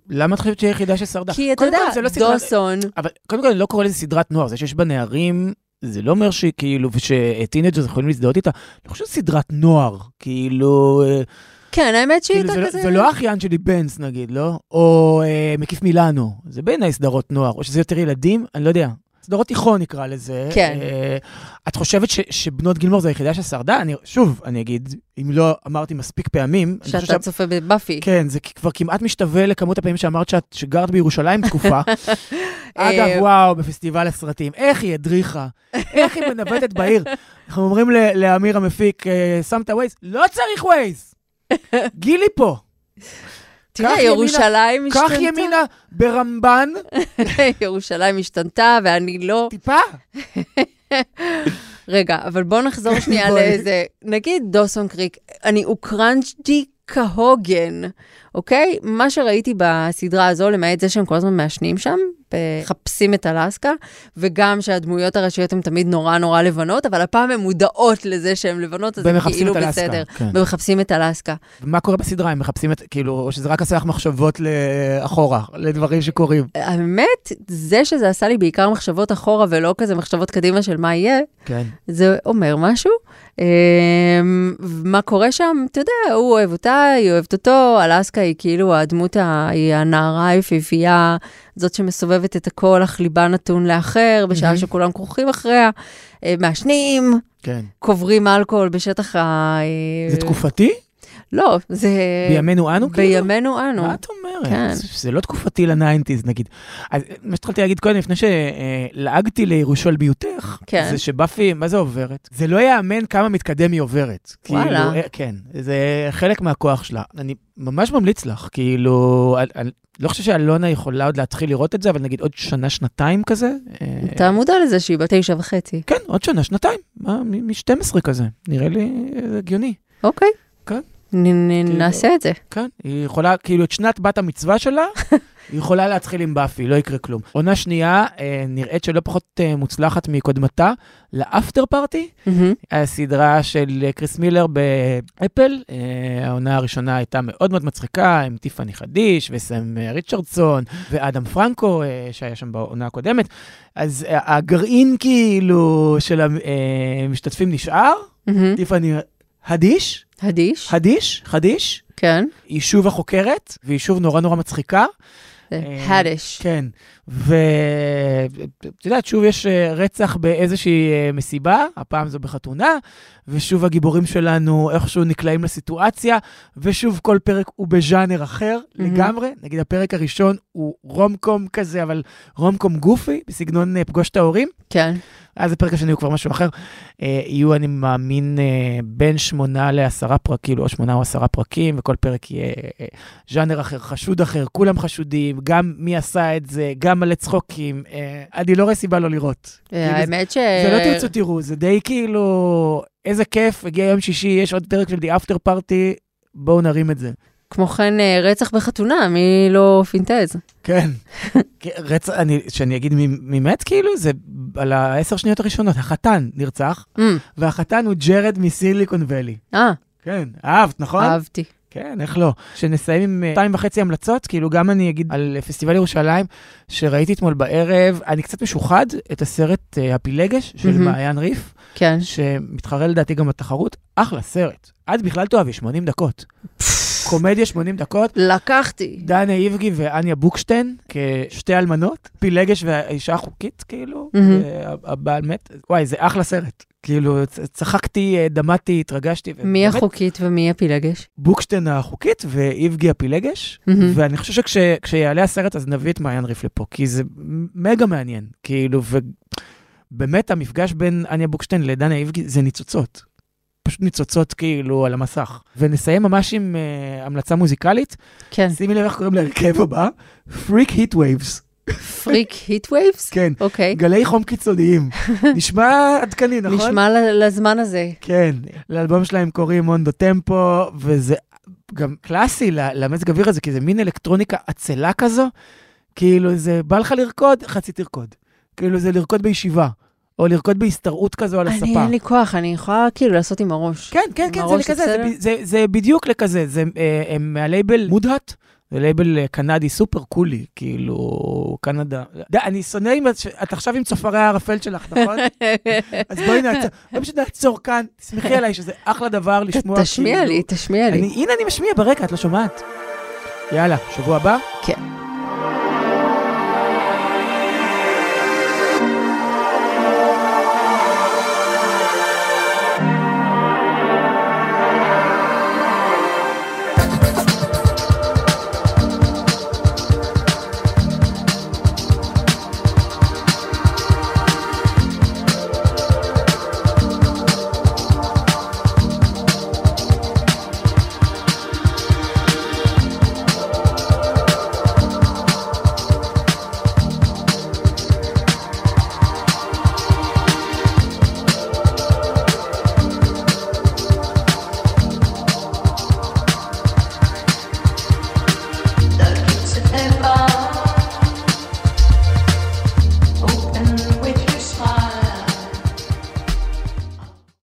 למה את חושבת שהיא היחידה ששרדה? כי אתה יודע, לא דוסון. אבל קודם כל, אני לא קורא לזה סדרת נוער, זה שיש בה נערים, זה לא אומר שכאילו, וש teenagers יכולים להזדהות איתה. אני חושב סדרת נוער, כאילו... אה, כן, האמת שהיא כאילו, הייתה כזה... זה לא אחיין שלי בנץ, נגיד, לא? או אה, מקיף מילאנו. זה בעיניי סדרות נוער, או שזה יותר ילדים, אני לא יודע. סדרות תיכון נקרא לזה. כן. אה, את חושבת ש, שבנות גילמור זו היחידה ששרדה? אני, שוב, אני אגיד, אם לא אמרתי מספיק פעמים... שאתה חושב, צופה בבאפי. כן, זה כבר כמעט משתווה לכמות הפעמים שאמרת שאת, שגרת בירושלים תקופה. אגב, אה, וואו, בפסטיבל הסרטים, איך היא הדריכה, איך היא מנווטת בעיר. אנחנו אומרים לאמיר המפיק, אה, שם את הווייז, לא צריך ווייז, גילי פה. תראה, ירושלים השתנתה. קח ימינה ברמב"ן. ירושלים השתנתה, ואני לא... טיפה. רגע, אבל בואו נחזור שנייה לאיזה... נגיד Dawson's Creek, אני או cringy כהוגן, אוקיי? מה שראיתי בסדרה הזו, למעט זה שהם כל הזמן מעשנים שם, מחפשים את אלסקה, וגם שהדמויות הראשיות הן תמיד נורא נורא לבנות, אבל הפעם הן מודעות לזה שהן לבנות, אז זה כאילו בסדר. כן. ומחפשים את אלסקה. ומה קורה בסדרה? הם מחפשים את, כאילו, או שזה רק עשה לך מחשבות לאחורה, לדברים שקורים? האמת, זה שזה עשה לי בעיקר מחשבות אחורה, ולא כזה מחשבות קדימה של מה יהיה, כן. זה אומר משהו. אמ, מה קורה שם? אתה יודע, הוא אוהב אותה, היא אוהבת אותו, אלסקה היא כאילו הדמות, היא הנערה היפהפייה, זאת שמסובבת את הכל, אך ליבה נתון לאחר, בשעה שכולם כרוכים אחריה, אה, מעשנים, כן. קוברים אלכוהול בשטח ה... זה תקופתי? לא, זה... בימינו אנו? כאילו? בימינו אנו. מה את אומרת? כן. זה לא תקופתי ל nineties, נגיד. אז מה שהתחלתי להגיד קודם, לפני שלעגתי לירושלמיותך, כן. זה שבאפי, מה זה עוברת? זה לא יאמן כמה מתקדם היא עוברת. וואלה. כאילו, כן, זה חלק מהכוח שלה. אני ממש ממליץ לך, כאילו, אני לא חושב שאלונה יכולה עוד להתחיל לראות את זה, אבל נגיד עוד שנה, שנתיים כזה. אתה מודע לזה שהיא בת תשע וחצי. כן, עוד שנה, שנתיים, מ-12 כזה, נראה לי הגיוני. אוקיי. כן. נעשה את זה. כן, היא יכולה, כאילו, את שנת בת המצווה שלה, היא יכולה להתחיל עם באפי, לא יקרה כלום. עונה שנייה, אה, נראית שלא פחות אה, מוצלחת מקודמתה, לאפטר פארטי. הסדרה של אה, קריס מילר באפל. העונה הראשונה הייתה מאוד מאוד מצחיקה, עם טיפאני חדיש, וסם ריצ'רדסון, ואדם פרנקו, שהיה שם בעונה הקודמת. אז הגרעין, כאילו, של המשתתפים נשאר. טיפאני הדיש. הדיש. הדיש, חדיש. כן. היא שוב החוקרת, והיא שוב נורא נורא מצחיקה. הדיש. כן. ואת יודעת, שוב יש רצח באיזושהי מסיבה, הפעם זו בחתונה, ושוב הגיבורים שלנו איכשהו נקלעים לסיטואציה, ושוב כל פרק הוא בז'אנר אחר mm-hmm. לגמרי. נגיד הפרק הראשון הוא רומקום כזה, אבל רומקום גופי, בסגנון פגוש את ההורים. כן. אז הפרק השני הוא כבר משהו אחר. אה, יהיו, אני מאמין, אה, בין שמונה לעשרה פרקים, כאילו, או שמונה או עשרה פרקים, וכל פרק יהיה אה, ז'אנר אחר, חשוד אחר, כולם חשודים, גם מי עשה את זה, גם מלא צחוקים. אה, אני לא רואה סיבה לא לראות. אה, האמת ש... זה לא תרצו תראו, זה די כאילו, איזה כיף, הגיע יום שישי, יש עוד פרק של The After Party, בואו נרים את זה. כמו כן, אה, רצח בחתונה, מי לא פינטז? כן. רצח, אני, שאני אגיד מי מת, כאילו, זה על העשר שניות הראשונות. החתן נרצח, mm. והחתן הוא ג'רד מסיליקון ואלי. אה. כן, אהבת, נכון? אהבתי. כן, איך לא. שנסיים עם אה, שתיים וחצי המלצות, כאילו גם אני אגיד על פסטיבל ירושלים, שראיתי אתמול בערב, אני קצת משוחד, את הסרט uh, הפילגש של mm-hmm. מעיין ריף, כן. שמתחרה לדעתי גם בתחרות, אחלה סרט. את בכלל תאהבי, 80 דקות. קומדיה 80 דקות. לקחתי. דנה איבגי ואניה בוקשטיין כשתי אלמנות, פילגש והאישה החוקית, כאילו, הבעל מת. וואי, זה אחלה סרט. כאילו, צחקתי, דמעתי, התרגשתי. מי החוקית ומי הפילגש? בוקשטיין החוקית ואיבגי הפילגש, ואני חושב שכשיעלה הסרט אז נביא את מעיין ריף לפה, כי זה מגה מעניין, כאילו, ובאמת המפגש בין אניה בוקשטיין לדנה איבגי זה ניצוצות. פשוט ניצוצות כאילו על המסך. ונסיים ממש עם אה, המלצה מוזיקלית. כן. שימי לב איך קוראים להרכב הבא, Freak Heat Waves. Freak Heat Waves? כן. אוקיי. גלי חום קיצוניים. נשמע עדכני, נכון? נשמע לזמן הזה. כן. לאלבום שלהם קוראים Mondo Tempo, וזה גם קלאסי למזג האוויר הזה, כי זה מין אלקטרוניקה עצלה כזו. כאילו זה, בא לך לרקוד, חצי תרקוד. כאילו זה לרקוד בישיבה. או לרקוד בהשתרעות כזו על הספה. אני, אין לי כוח, אני יכולה כאילו לעשות עם הראש. כן, כן, כן, זה לכזה, זה, זה, זה בדיוק לכזה, זה אה, מה label Mood Hut, זה לייבל אה, קנדי סופר קולי, כאילו, קנדה. די, אני שונא אם את עכשיו עם צופרי הערפל שלך, נכון? אז בואי נעצור, בואי פשוט נעצור כאן, תסמכי עליי שזה אחלה דבר לשמוע. תשמיע לי, תשמיע לי. הנה, אני משמיע ברקע, את לא שומעת. יאללה, שבוע הבא? כן.